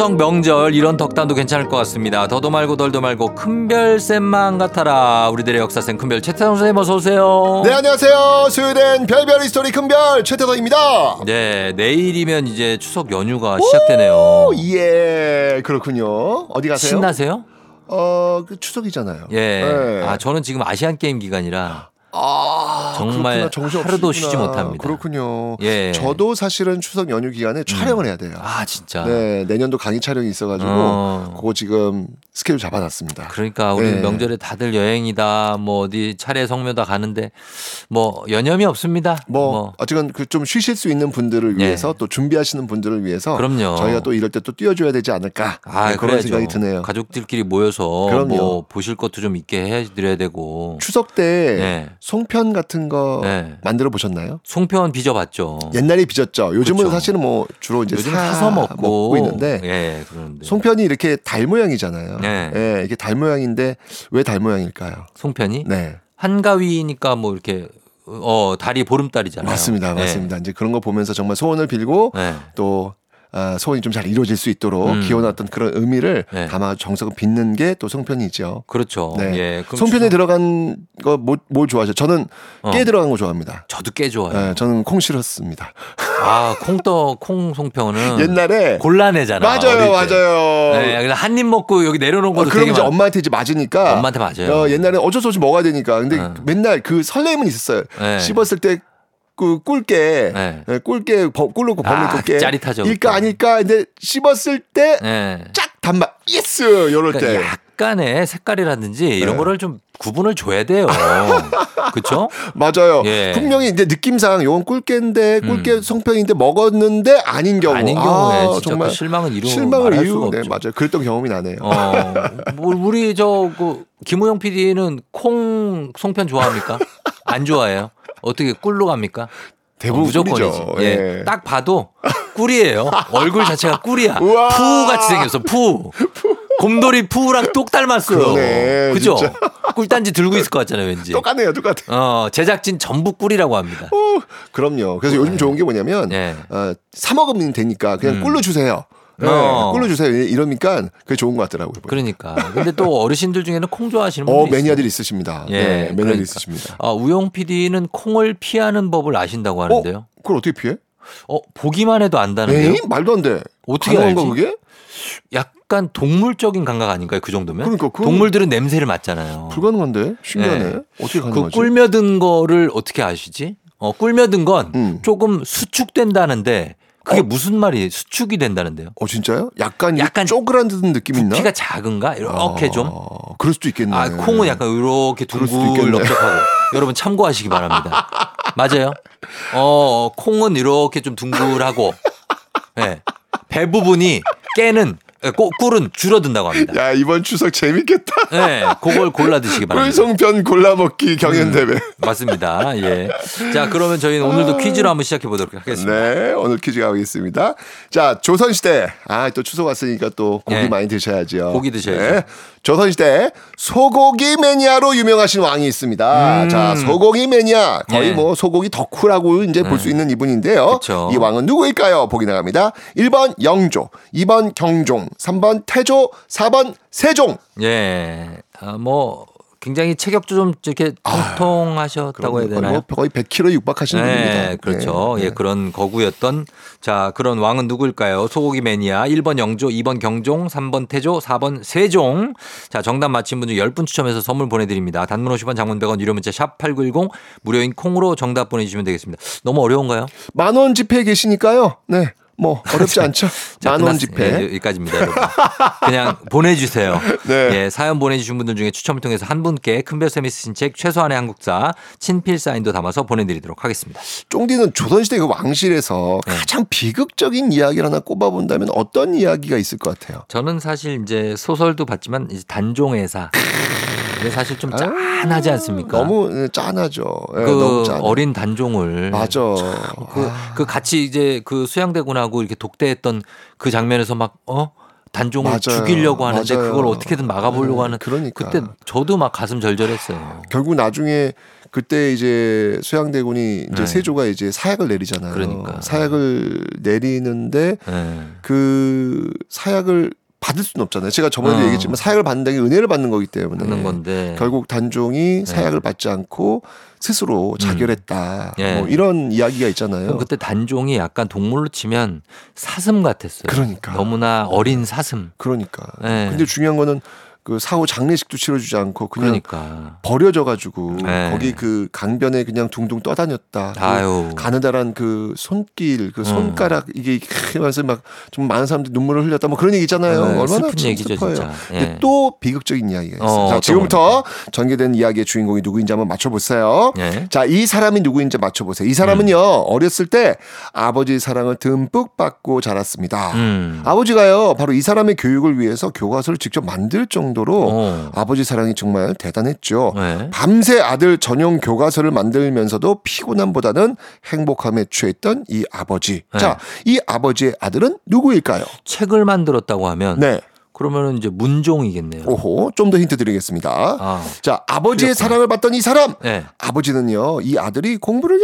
추석 명절 이런 덕담도 괜찮을 것 같습니다. 더도 말고 덜도 말고 큰별 쌤만 같아라. 우리들의 역사쌤 큰별 최태성 선생님 어서 오세요. 네 안녕하세요 수요일엔 별별 히스토리 큰별 최태성입니다 네, 내일이면 이제 추석 연휴가 시작되네요. 예 그렇군요 어디 가세요? 신나세요? 어 그 추석이잖아요 예. 네. 아, 저는 지금 아시안 게임 기간이라 아, 정말 그렇구나. 하루도 쉬지 못합니다. 그렇군요. 예. 저도 사실은 추석 연휴 기간에 촬영을 해야 돼요. 아, 진짜. 네, 내년도 강의 촬영이 있어가지고 어. 그거 지금 스케줄 잡아놨습니다. 그러니까 우리 네. 명절에 다들 여행이다, 뭐 어디 차례 성묘다 가는데 뭐 여념이 없습니다. 뭐, 어쨌건 그 좀 쉬실 수 있는 분들을 위해서 또 준비하시는 분들을 위해서 예. 그럼요. 저희가 또 이럴 때또 띄워줘야 되지 않을까 아, 네, 그런 그래야죠. 생각이 드네요. 가족들끼리 모여서 그럼요. 뭐 보실 것도 좀 있게 해드려야 되고. 추석 때 네. 송편 같은 거 네. 만들어 보셨나요? 송편 빚어봤죠. 옛날에 빚었죠. 요즘은 그쵸. 사실은 뭐 주로 이제 요즘 사 사서 먹고, 있는데 예, 그런데 송편이 이렇게 달 모양이잖아요. 네. 예, 이게 달 모양인데 왜 달 모양일까요? 송편이 네. 한가위니까 뭐 이렇게 어 달이 보름달이잖아요. 맞습니다. 네. 맞습니다. 이제 그런 거 보면서 정말 소원을 빌고 네. 또 아, 소원이 좀 잘 이루어질 수 있도록 음. 기원했던 그런 의미를 네. 담아 정석을 빚는 게 또 송편이죠. 그렇죠. 네. 예. 송편에 추석- 들어간 거 뭘 좋아하세요? 저는 어. 깨 들어간 거 좋아합니다. 저도 꽤 좋아요. 네, 저는 콩 싫었습니다. 아, 콩떡 콩 송편은 옛날에 곤란해잖아. 맞아요, 맞아요. 네, 그래서 한입 먹고 여기 내려놓은 어, 것도 그럼 이제 많... 엄마한테 이제 맞으니까 엄마한테 맞아요. 어, 옛날에 어쩔 수 없이 먹어야 되니까. 근데 어. 맨날 그 설렘은 있었어요. 네. 씹었을 때 그 꿀깨, 네. 네, 꿀깨, 버- 꿀로 버무린 아, 꿀깨. 짜릿하죠, 일까. 아닐까. 근데 씹었을 때 네. 쫙 단맛, yes! 요럴 때. 그러니까 약간의 색깔이라든지 이런 네. 거를 좀 구분을 줘야 돼요. 그렇죠? 맞아요. 예. 음. 분명히 이제 느낌상 요건 꿀깨인데 꿀깨 송편인데 먹었는데 아닌 경우. 아닌 경우에 아, 진짜 정말 그 실망은 이루 실망을 이유. 네. 맞아요. 그랬던 경험이 나네요. 어, 뭐 우리 저그 김우영 PD는 콩 송편 좋아합니까? 안 좋아해요? 어떻게 꿀로 갑니까? 대부분 어, 무조건이지. 꿀이죠. 예. 예. 딱 봐도 꿀이에요. 얼굴 자체가 꿀이야. 푸 같이 생겼어. 푸. 곰돌이 푸랑 똑 닮았어요. 그러네, 그죠? 진짜. 꿀단지 들고 있을 것 같잖아요, 왠지. 똑같네요, 똑같아요. 어, 제작진 전부 꿀이라고 합니다. 어, 그럼요. 그래서 요즘 좋은 게 뭐냐면 네. 어, 사 먹으면 되니까 그냥 음. 꿀로 주세요. 네, 어. 꿀로 주세요. 이러니까 그게 좋은 것 같더라고요. 그러니까. 근데 또 어르신들 중에는 콩 좋아하시는 분들 어. 매니아들이 있으십니다. 예, 네, 매니아들이 그러니까. 있으십니다. 아, 우영 PD는 콩을 피하는 법을 아신다고 하는데요. 어? 그걸 어떻게 피해? 어, 보기만 해도 안다는데요. 에이? 말도 안 돼. 어떻게 알지? 그게? 약간 동물적인 감각 아닌가요? 그 정도면? 그러니까 동물들은 냄새를 맡잖아요. 불가능한데? 신기하네. 네. 어떻게 그 가능하지? 꿀며든 거를 어떻게 아시지? 어, 꿀며든 건 음. 조금 수축된다는데 그게 무슨 말이에요? 수축이 된다는데요. 어, 진짜요? 약간, 약간 쪼그라드는 느낌 있나? 부피가 작은가? 이렇게 아, 좀. 그럴 수도 있겠네. 아, 콩은 약간 이렇게 둥글. 넓적하고. 여러분 참고하시기 바랍니다. 맞아요. 어, 콩은 이렇게 좀 둥글하고. 예. 배 부분이 깨는 예, 꼬- 꿀은 줄어든다고 합니다. 야, 이번 추석 재밌겠다. 예. 그걸 골라 드시기 바랍니다. 꿀송편 골라 먹기 경연 대회. 맞습니다. 예. 자, 그러면 저희는 오늘도 퀴즈로 한번 시작해 보도록 하겠습니다. 네, 오늘 퀴즈 가보겠습니다. 자, 조선 시대. 아, 또 추석 왔으니까 또 고기 네. 많이 드셔야죠. 고기 드셔야죠. 조선시대 소고기 매니아로 유명하신 왕이 있습니다. 음. 자, 소고기 매니아. 거의 네. 뭐 소고기 덕후라고 이제 볼수 있는 이분인데요. 그쵸. 이 왕은 누구일까요? 보기 나갑니다. 1번 영조, 2번 경종, 3번 태조, 4번 세종. 예. 아, 뭐 굉장히 체격도 좀 이렇게 통통하셨다고 해야 되나요? 뭐 거의 100kg 육박하시는 분입니다. 네, 그렇죠. 네, 예, 네. 그런 거구였던 자, 그런 왕은 누구일까요? 소고기 매니아 1번 영조, 2번 경종, 3번 태조, 4번 세종. 자, 정답 맞힌 분 중 10분 추첨해서 선물 보내 드립니다. 단문 50원, 장문 100원, 유료 문자 샵 8910 무료인 콩으로 정답 보내 주시면 되겠습니다. 너무 어려운가요? 만 원 지폐 계시니까요. 네. 뭐 어렵지 않죠. 자, 만원 지폐. 예, 여기까지입니다, 여러분. 그냥 보내주세요. 네. 예, 사연 보내주신 분들 중에 추첨을 통해서 한 분께 큰별쌤이 쓰신 책 최소한의 한국사 친필 사인도 담아서 보내드리도록 하겠습니다. 쫑디는 조선시대 그 왕실에서 네. 가장 비극적인 이야기를 하나 꼽아본다면 어떤 이야기가 있을 것 같아요? 저는 사실 이제 소설도 봤지만 이제 단종회사. 이게 사실 좀 짠하지 않습니까? 너무 네, 짠하죠. 예, 그 너무 짠. 어린 단종을 맞아. 그, 그 같이 이제 그 수양대군하고 이렇게 독대했던 그 장면에서 막 어? 단종을 맞아요. 죽이려고 하는데 맞아요. 그걸 어떻게든 막아보려고 하는 그러니까. 그때 저도 막 가슴 절절했어요. 결국 나중에 그때 이제 수양대군이 이제 네. 세조가 이제 사약을 내리잖아요. 그러니까. 사약을 내리는데 네. 그 사약을 받을 수는 없잖아요. 제가 저번에도 어. 얘기했지만 사약을 받는다는 게 은혜를 받는 거기 때문에 받는 건데. 결국 단종이 사약을 받지 않고 스스로 자결했다. 예. 뭐 이런 이야기가 있잖아요. 그때 단종이 약간 동물로 치면 사슴 같았어요. 그러니까. 너무나 어린 사슴. 그러니까. 네. 근데 중요한 거는 그 사후 장례식도 치러주지 않고 그냥 그러니까. 버려져 가지고 네. 거기 그 강변에 그냥 둥둥 떠다녔다. 그. 가느다란 그 손길, 그 음. 손가락 손가락 이게 하면서 막 좀 많은 사람들이 눈물을 흘렸다. 뭐 그런 얘기 있잖아요. 네, 얼마나 슬픈 참 얘기죠, 슬퍼요. 진짜. 근데 예. 또 비극적인 이야기가 있어요. 어, 자, 지금부터 전개된 이야기의 주인공이 누구인지 한번 맞춰보세요. 예. 자, 이 사람이 누구인지 맞춰보세요. 이 사람은요 어렸을 때 아버지의 사랑을 듬뿍 받고 자랐습니다. 음. 아버지가요 바로 이 사람의 교육을 위해서 교과서를 직접 만들 정도 로 어. 아버지 사랑이 정말 대단했죠. 네. 밤새 아들 전용 교과서를 만들면서도 피곤함보다는 행복함에 취했던 이 아버지. 네. 자, 이 아버지의 아들은 누구일까요? 책을 만들었다고 하면 네. 그러면은 이제 문종이겠네요. 오호, 좀 더 힌트 드리겠습니다. 아. 자, 아버지의 그렇구나. 사랑을 받던 이 사람. 네. 아버지는요, 이 아들이 공부를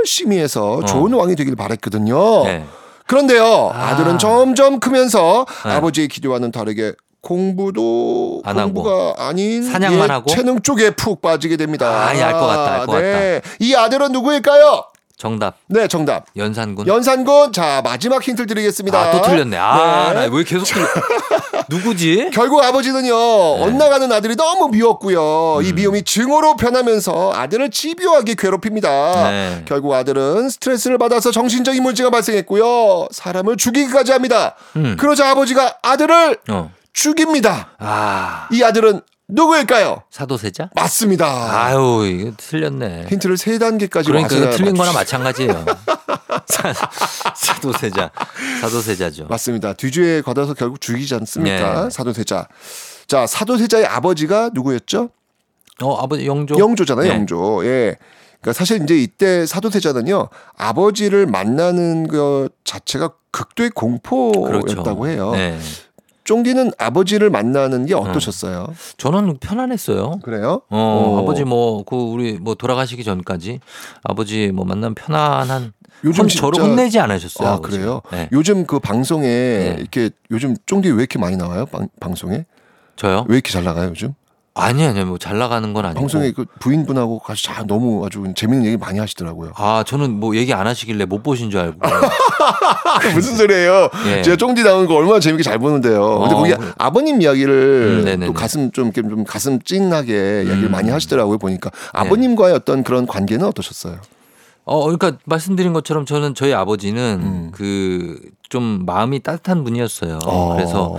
열심히 해서 좋은 왕이 되길 바랬거든요. 어. 네. 그런데요, 아. 아들은 점점 크면서 네. 아버지의 기대와는 다르게 공부도 안 하고. 공부가 아닌 사냥만 예, 하고? 체능 쪽에 푹 빠지게 됩니다. 아, 알것 같다, 알 것 네. 이 아들은 누구일까요? 정답. 네, 정답. 연산군. 연산군. 자, 마지막 힌트를 드리겠습니다. 아, 또 틀렸네. 아, 네. 왜 계속 틀려. 누구지? 결국 아버지는요 엇나가는 아들이 너무 미웠고요 이 미움이 증오로 변하면서 아들을 집요하게 괴롭힙니다 네. 결국 아들은 스트레스를 받아서 정신적인 문제가 발생했고요 사람을 죽이기까지 합니다 음. 그러자 아버지가 아들을 어. 죽입니다 아, 이 아들은 누구일까요 사도세자? 맞습니다 아유, 이거 틀렸네. 힌트를 세 단계까지 그러니까 이거 틀린 거나 맞추시- 마찬가지예요. 사, 사도세자. 사도세자죠. 맞습니다 뒤주에 걷어서 결국 죽이지 않습니까 네. 사도세자 자 사도세자의 아버지가 누구였죠 어, 아버지 영조. 영조잖아요, 네. 영조. 예. 그러니까 사실 이제 이때 사도세자는요 아버지를 만나는 것 자체가 극도의 공포였다고 그렇죠. 해요. 네. 쫑디는 아버지를 만나는 게 어떠셨어요? 저는 편안했어요. 그래요? 어, 어. 아버지 뭐, 그, 우리 뭐 돌아가시기 전까지 아버지 뭐 만나면 편안한. 요즘 혼, 진짜- 저를 혼내지 않으셨어요. 아 아버지. 그래요? 네. 요즘 그 방송에 이렇게 요즘 쫑디 왜 이렇게 많이 나와요? 방, 방송에 저요? 왜 이렇게 잘 나가요 요즘? 아니, 아니, 뭐잘 나가는 건 아니고. 방송에 그 부인분하고 같이 잘 너무 아주 재밌는 얘기 많이 하시더라고요. 아, 저는 뭐 얘기 안 하시길래 못 보신 줄 알고. 무슨 소리예요? 예. 제가 쫑디 나오는 거 얼마나 재밌게 잘 보는데요. 근데 어, 거기 그래. 아버님 이야기를 음. 또 가슴 좀 이렇게 좀 가슴 찐하게 이야기를 음. 많이 하시더라고요 보니까 네. 아버님과의 어떤 그런 관계는 어떠셨어요? 어, 그러니까 말씀드린 것처럼 저는 저희 아버지는 음. 그좀 마음이 따뜻한 분이었어요. 어. 그래서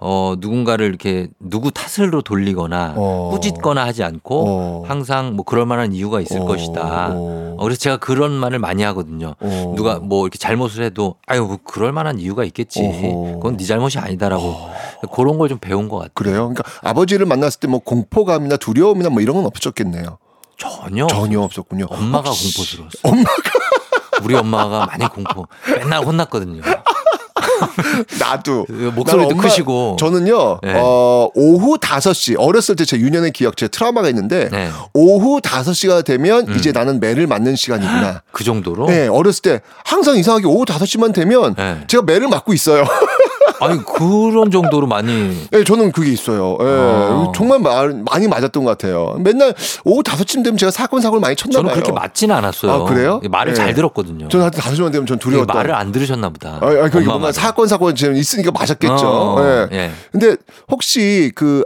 어 누군가를 이렇게 누구 탓으로 돌리거나 어. 꾸짖거나 하지 않고 어. 항상 뭐 그럴 만한 이유가 있을 어. 것이다. 어. 어, 그래서 제가 그런 말을 많이 하거든요. 어. 누가 뭐 이렇게 잘못을 해도 아유 뭐 그럴 만한 이유가 있겠지. 그건 네 잘못이 아니다라고 그런 걸 좀 배운 것 같아요. 그래요? 그러니까 아버지를 만났을 때 뭐 공포감이나 두려움이나 뭐 이런 건 없었겠네요. 전혀 전혀 없었군요. 엄마가 혹시- 공포스러웠어. 우리 엄마가 많이 공포. 맨날 혼났거든요. 나도 그 목소리도 엄마- 크시고. 저는요 네. 어, 오후 5시 어렸을 때 제 유년의 기억 제 트라우마가 있는데 네. 오후 5시가 되면 음. 이제 나는 매를 맞는 시간이구나. 그 정도로? 네, 어렸을 때 항상 이상하게 오후 5시만 되면 네. 제가 매를 맞고 있어요. 아니 그런 정도로 많이 네, 저는 그게 있어요. 예, 어. 정말 마- 많이 맞았던 것 같아요. 맨날 오후 5시쯤 되면 제가 사건 사고를 많이 쳤나 저는 봐요. 그렇게 맞지는 않았어요. 아, 그래요? 말을 네. 잘 들었거든요. 저는 하여튼 5시만 되면 전 두려웠다. 말을 안 들으셨나 보다. 아, 아, 그게 뭔가. 사건 사고가 지금 있으니까 맞았겠죠. 어, 예. 예. 근데 혹시 그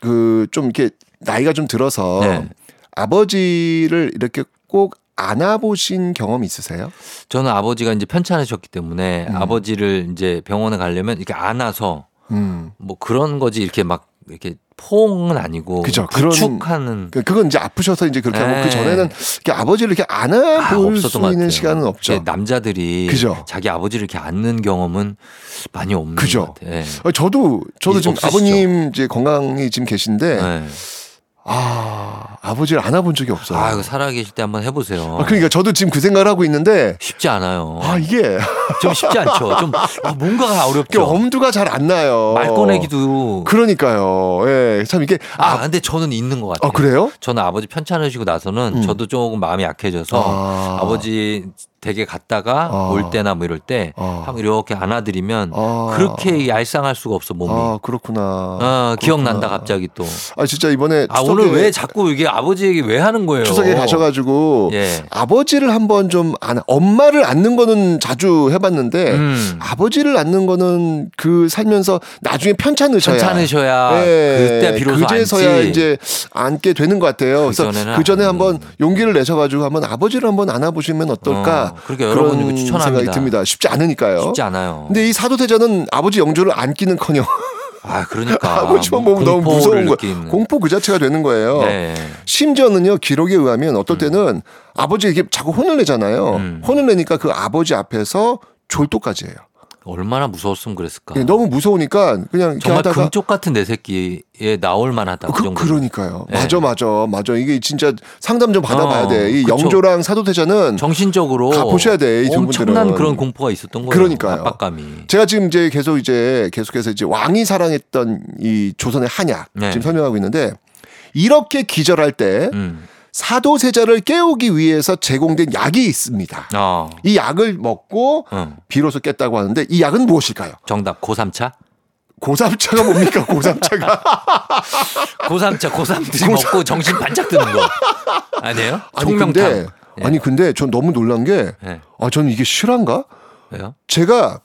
그 좀 이렇게 나이가 좀 들어서 네. 아버지를 이렇게 꼭 안아보신 경험 있으세요? 저는 아버지가 이제 편찮으셨기 때문에 음. 아버지를 이제 병원에 가려면 이렇게 안아서 음. 뭐 그런 거지 이렇게 막 이렇게 포옹은 아니고 부축하는 그- 그건 이제 아프셔서 이제 그렇게 하고 네. 그 전에는 아버지를 이렇게 아, 안아볼 수 없었던 것 있는 같아요. 시간은 없죠. 남자들이 그죠. 자기 아버지를 이렇게 안는 경험은 많이 없는 그죠. 것 같아요. 예. 어, 저도 저도 이- 지금 없으시죠? 아버님 이제 건강히 지금 계신데 네. 아 아버지를 안아본 적이 없어요. 아, 살아계실 때 한번 해보세요. 아, 그러니까 저도 지금 그 생각을 하고 있는데 쉽지 않아요. 아 이게 좀 쉽지 않죠. 좀 아, 뭔가가 어렵죠. 엄두가 잘 안 나요. 말 꺼내기도. 그러니까요. 예, 참 이게 아, 근데 저는 있는 것 같아요. 아, 그래요? 저는 아버지 편찮으시고 나서는 음. 저도 조금 마음이 약해져서 아. 아. 버지 댁에 갔다가 아. 올 때나 뭐 이럴 때 아. 한번 이렇게 안아드리면 아. 그렇게 얄쌍할 수가 없어 몸이. 아 그렇구나. 어, 기억난다 갑자기 또. 아 진짜 이번에 아 추석에 오늘 왜 자꾸 이게 아버지 얘기 왜 하는 거예요? 추석에 가셔가지고 예. 아버지를 한번 좀 안, 엄마를 안는 거는 자주 해봤는데 음. 아버지를 안는 거는 그 살면서 나중에 편찮으셔야 편찮으셔야 그때 비로소 그제서야 앉지. 이제 안게 되는 것 같아요. 그래서 그 전에 안- 한번 용기를 내셔가지고 한번 아버지를 한번 안아보시면 어떨까 어, 그러니까 여러분 추천합니다. 생각이 듭니다. 쉽지 않으니까요. 쉽지 않아요. 근데 이 사도태자는 아버지 영조를 안기는커녕 아 그러니까 아버지만 보면 너무 공포를 무서운 거 느끼는. 공포 그 자체가 되는 거예요. 네. 심지어는요 기록에 의하면 어떨 때는 아버지 이렇게 자꾸 혼을 내잖아요. 음. 혼을 내니까 그 아버지 앞에서 졸도까지 해요. 얼마나 무서웠으면 그랬을까. 예, 너무 무서우니까 그냥 정말 하다가 금쪽 같은 내 새끼에 나올 만하다. 그, 그. 그러니까요. 네. 맞아, 맞아, 맞아. 이게 진짜 상담 좀 받아봐야 어, 돼. 이 그쵸. 영조랑 사도태자는 정신적으로 가보셔야 돼, 이두 엄청난 분들은. 그런 공포가 있었던 거예요. 그러니까요. 압박감이. 제가 지금 이제 계속 이제 계속해서 이제 왕이 사랑했던 이 조선의 한약 네. 지금 설명하고 있는데 이렇게 기절할 때 음. 사도세자를 깨우기 위해서 제공된 약이 있습니다. 어. 이 약을 먹고 어. 비로소 깼다고 하는데 이 약은 무엇일까요? 정답 고삼차. 고삼차가 뭡니까? 고삼차가 고삼차 고삼들이 먹고 정신 반짝 드는 거 아니에요? 아니 총명탕. 근데 예. 아니 근데 전 너무 놀란 게 예. 아, 저는 이게 실화인가? 왜요? 제가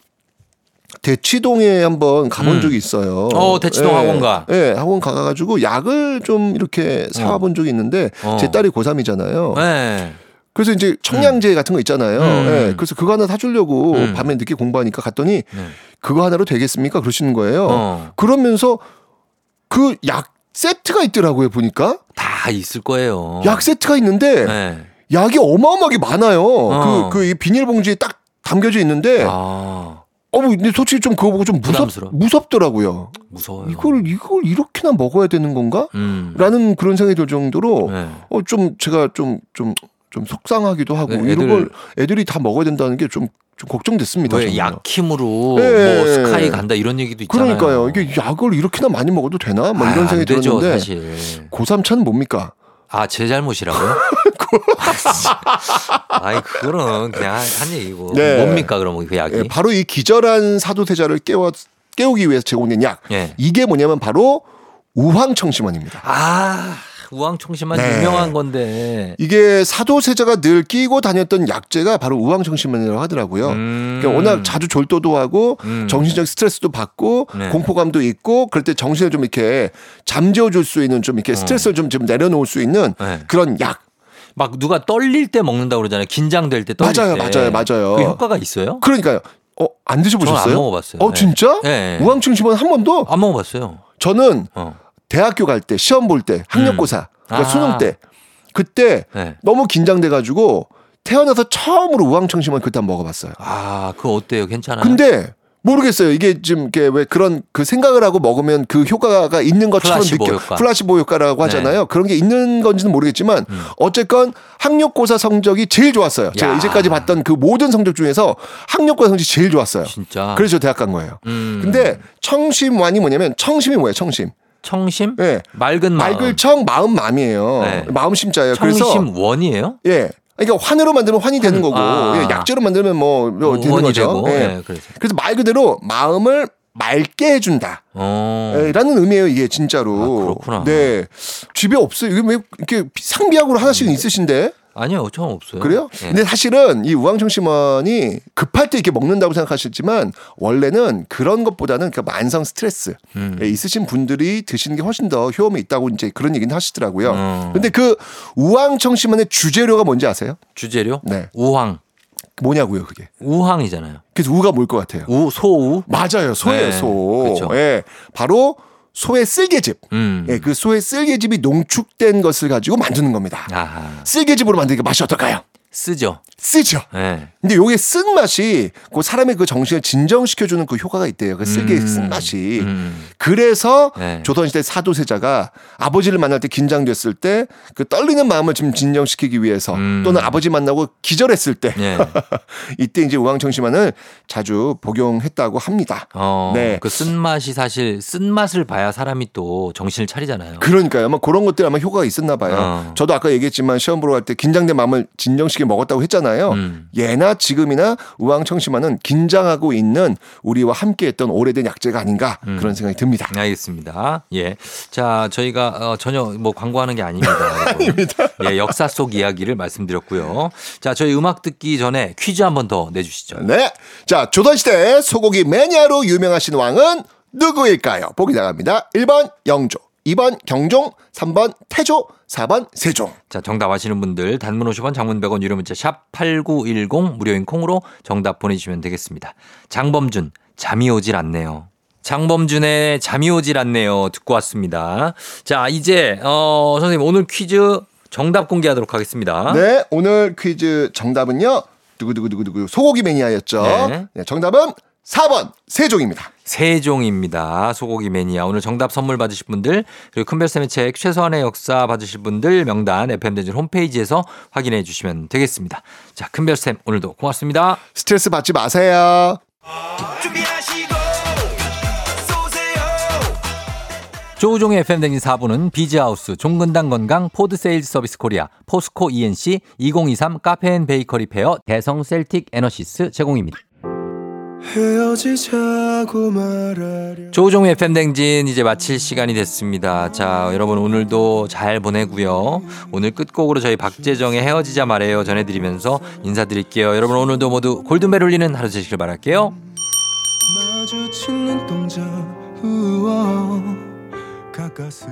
대치동에 한번 가본 음. 적이 있어요. 어, 대치동 예, 학원가. 예, 학원 가가지고 약을 좀 이렇게 사와본 적이 있는데 어. 제 딸이 고3이잖아요. 네. 그래서 이제 청량제 같은 거 있잖아요. 음. 예, 그래서 그거 하나 사주려고 음. 밤에 늦게 공부하니까 갔더니 네. 그거 하나로 되겠습니까? 그러시는 거예요. 어. 그러면서 그 약 세트가 있더라고요, 보니까. 다 있을 거예요. 약 세트가 있는데 네. 약이 어마어마하게 많아요. 어. 그, 그이 비닐봉지에 딱 담겨져 있는데 아 어, 근데 솔직히 좀 그거 보고 좀 무섭, 부담스러워. 무섭더라고요. 무서워요. 이걸, 이걸 이렇게나 먹어야 되는 건가? 음. 라는 그런 생각이 들 정도로, 네. 어, 좀 제가 좀, 좀, 좀 속상하기도 하고, 네, 이런 걸 애들이 다 먹어야 된다는 게 좀, 좀 걱정됐습니다. 왜. 약힘으로 네. 뭐 스카이 간다 이런 얘기도 있잖아요. 그러니까요. 이게 약을 이렇게나 많이 먹어도 되나? 뭐 아, 이런 생각이 되죠, 들었는데. 사실. 고3 차는 뭡니까? 아, 제 잘못이라고요? 아이, 그거는 그냥 한, 한 얘기고. 네. 뭡니까, 그러면 그 약이? 예, 바로 이 기절한 사도세자를 깨워, 깨우기 위해서 제공된 약. 예. 이게 뭐냐면 바로 우황청심원입니다. 아, 우황청심한 네. 유명한 건데. 이게 사도세자가 늘 끼고 다녔던 약재가 바로 우황청심원이라고 하더라고요. 음. 그러니까 워낙 자주 졸도도 하고 음. 정신적 스트레스도 받고 네. 공포감도 있고 그럴 때 정신을 좀 이렇게 잠재워 줄 수 있는 좀 이렇게 스트레스를 좀, 좀 내려놓을 수 있는 어. 네. 그런 약. 막 누가 떨릴 때 먹는다고 그러잖아요. 긴장될 때 떨릴 맞아요, 때. 맞아요, 맞아요. 그 효과가 있어요? 그러니까요. 어, 안 드셔보셨어요? 저는 안 먹어봤어요. 어, 네. 진짜? 네. 우황청심원 한 번도? 안 먹어봤어요. 저는 어. 대학교 갈 때 시험 볼 때 학력고사 그러니까 아. 수능 때 그때 네. 너무 긴장돼 가지고 태어나서 처음으로 우황청심원 그때 한번 먹어봤어요. 아, 그거 어때요? 괜찮아요? 근데 모르겠어요. 이게 지금 이게 왜 그런 그 생각을 하고 먹으면 그 효과가 있는 것처럼 플라시보 느껴 효과. 플라시보 효과라고 하잖아요. 그런 게 있는 건지는 모르겠지만 어쨌건 학력고사 성적이 제일 좋았어요. 제가 야. 이제까지 봤던 그 모든 성적 중에서 학력고사 성적이 제일 좋았어요. 진짜. 그래서 저 대학 간 거예요. 음. 근데 청심완이 뭐냐면 청심이 뭐예요? 청심. 청심? 예. 맑은 마음. 맑을 청 마음 마음이에요. 네. 마음 심자예요. 그래서 청심 원이에요? 예. 그러니까 환으로 만들면 환이 되는 거고 아. 예, 약재로 만들면 뭐, 뭐뭐 되는 거죠. 예. 예, 그래서. 그래서 말 그대로 마음을 맑게 해준다. 어. 예, 라는 의미예요, 이게 진짜로. 아, 그렇구나. 네. 집에 없어요. 이게 왜 이렇게 상비약으로 하나씩은 있으신데? 아니요, 저는 없어요. 그래요? 예. 근데 사실은 이 우황청 심원이 급할 때 이렇게 먹는다고 생각하시지만 원래는 그런 것보다는 그 만성 스트레스 음. 예, 있으신 분들이 드시는 게 훨씬 더 효험이 있다고 이제 그런 얘기는 하시더라고요. 어. 근데 그 우황청 심원의 주재료가 뭔지 아세요? 주재료? 네. 우황. 뭐냐고요, 그게? 우황이잖아요. 그래서 우가 뭘 것 같아요? 우, 소우? 맞아요. 소예요, 네, 소. 예. 바로 소의 쓸개즙. 음. 예, 그 소의 쓸개즙이 농축된 것을 가지고 만드는 겁니다. 아하. 쓸개즙으로 만드니까 맛이 어떨까요? 쓰죠. 쓰죠. 예. 근데 요게 쓴 맛이 그 사람의 그 정신을 진정시켜주는 그 효과가 있대요. 그 쓸개의 음. 쓴 맛이. 음. 그래서 네. 조선시대 사도세자가 아버지를 만날 때 긴장됐을 때 그 떨리는 마음을 좀 진정시키기 위해서 음. 또는 아버지 만나고 기절했을 때 예. 이때 이제 우황청심환을 자주 복용했다고 합니다. 어, 네. 그 쓴맛이 사실 쓴맛을 봐야 사람이 또 정신을 차리잖아요. 그러니까요. 아마 그런 것들 아마 효과가 있었나 봐요. 어. 저도 아까 얘기했지만 시험 보러 갈 때 긴장된 마음을 진정시켜 먹었다고 했잖아요. 음. 예나 지금이나 우황청심환은 긴장하고 있는 우리와 함께했던 오래된 약재가 아닌가 음. 그런 생각이 듭니다. 알겠습니다. 예. 자, 저희가 어, 전혀 뭐 광고하는 게 아닙니다. 아닙니다. 예, 역사 속 이야기를 말씀드렸고요. 자, 저희 음악 듣기 전에 퀴즈 한 번 더 내주시죠. 네. 자, 조선시대 소고기 매니아로 유명하신 왕은 누구일까요? 보기 나갑니다. 1번 영조, 2번 경종, 3번 태조, 4번 세종. 자, 정답 아시는 분들 단문 50원, 장문 100원 유료 문자 샵 8910 무료인 콩으로 정답 보내 주시면 되겠습니다. 장범준 잠이 오질 않네요. 장범준의 잠이 오질 않네요. 듣고 왔습니다. 자, 이제 어, 선생님 오늘 퀴즈 정답 공개하도록 하겠습니다. 네, 오늘 퀴즈 정답은요. 두구두구두구두구 소고기 매니아였죠. 네. 네, 정답은 4번 세종입니다. 세종입니다. 소고기 매니아. 오늘 정답 선물 받으실 분들, 그리고 큰별쌤의 책 최소한의 역사 받으실 분들 명단 FM대전 홈페이지에서 확인해 주시면 되겠습니다. 자, 큰별쌤 오늘도 고맙습니다. 스트레스 받지 마세요. 조우종의 FM댕진 4부는 비즈하우스, 종근당 건강, 포드 세일즈 서비스 코리아, 포스코 E&C, 2023 카페 앤 베이커리 페어, 대성 셀틱 에너시스 제공입니다. 헤어지자고 말하려 조우종의 FM댕진 이제 마칠 시간이 됐습니다. 자, 여러분 오늘도 잘 보내고요. 오늘 끝곡으로 저희 박재정의 헤어지자 말해요 전해드리면서 인사드릴게요. 여러분 오늘도 모두 골든벨 울리는 하루 되시길 바랄게요. 마주친 눈동자 우와 가까스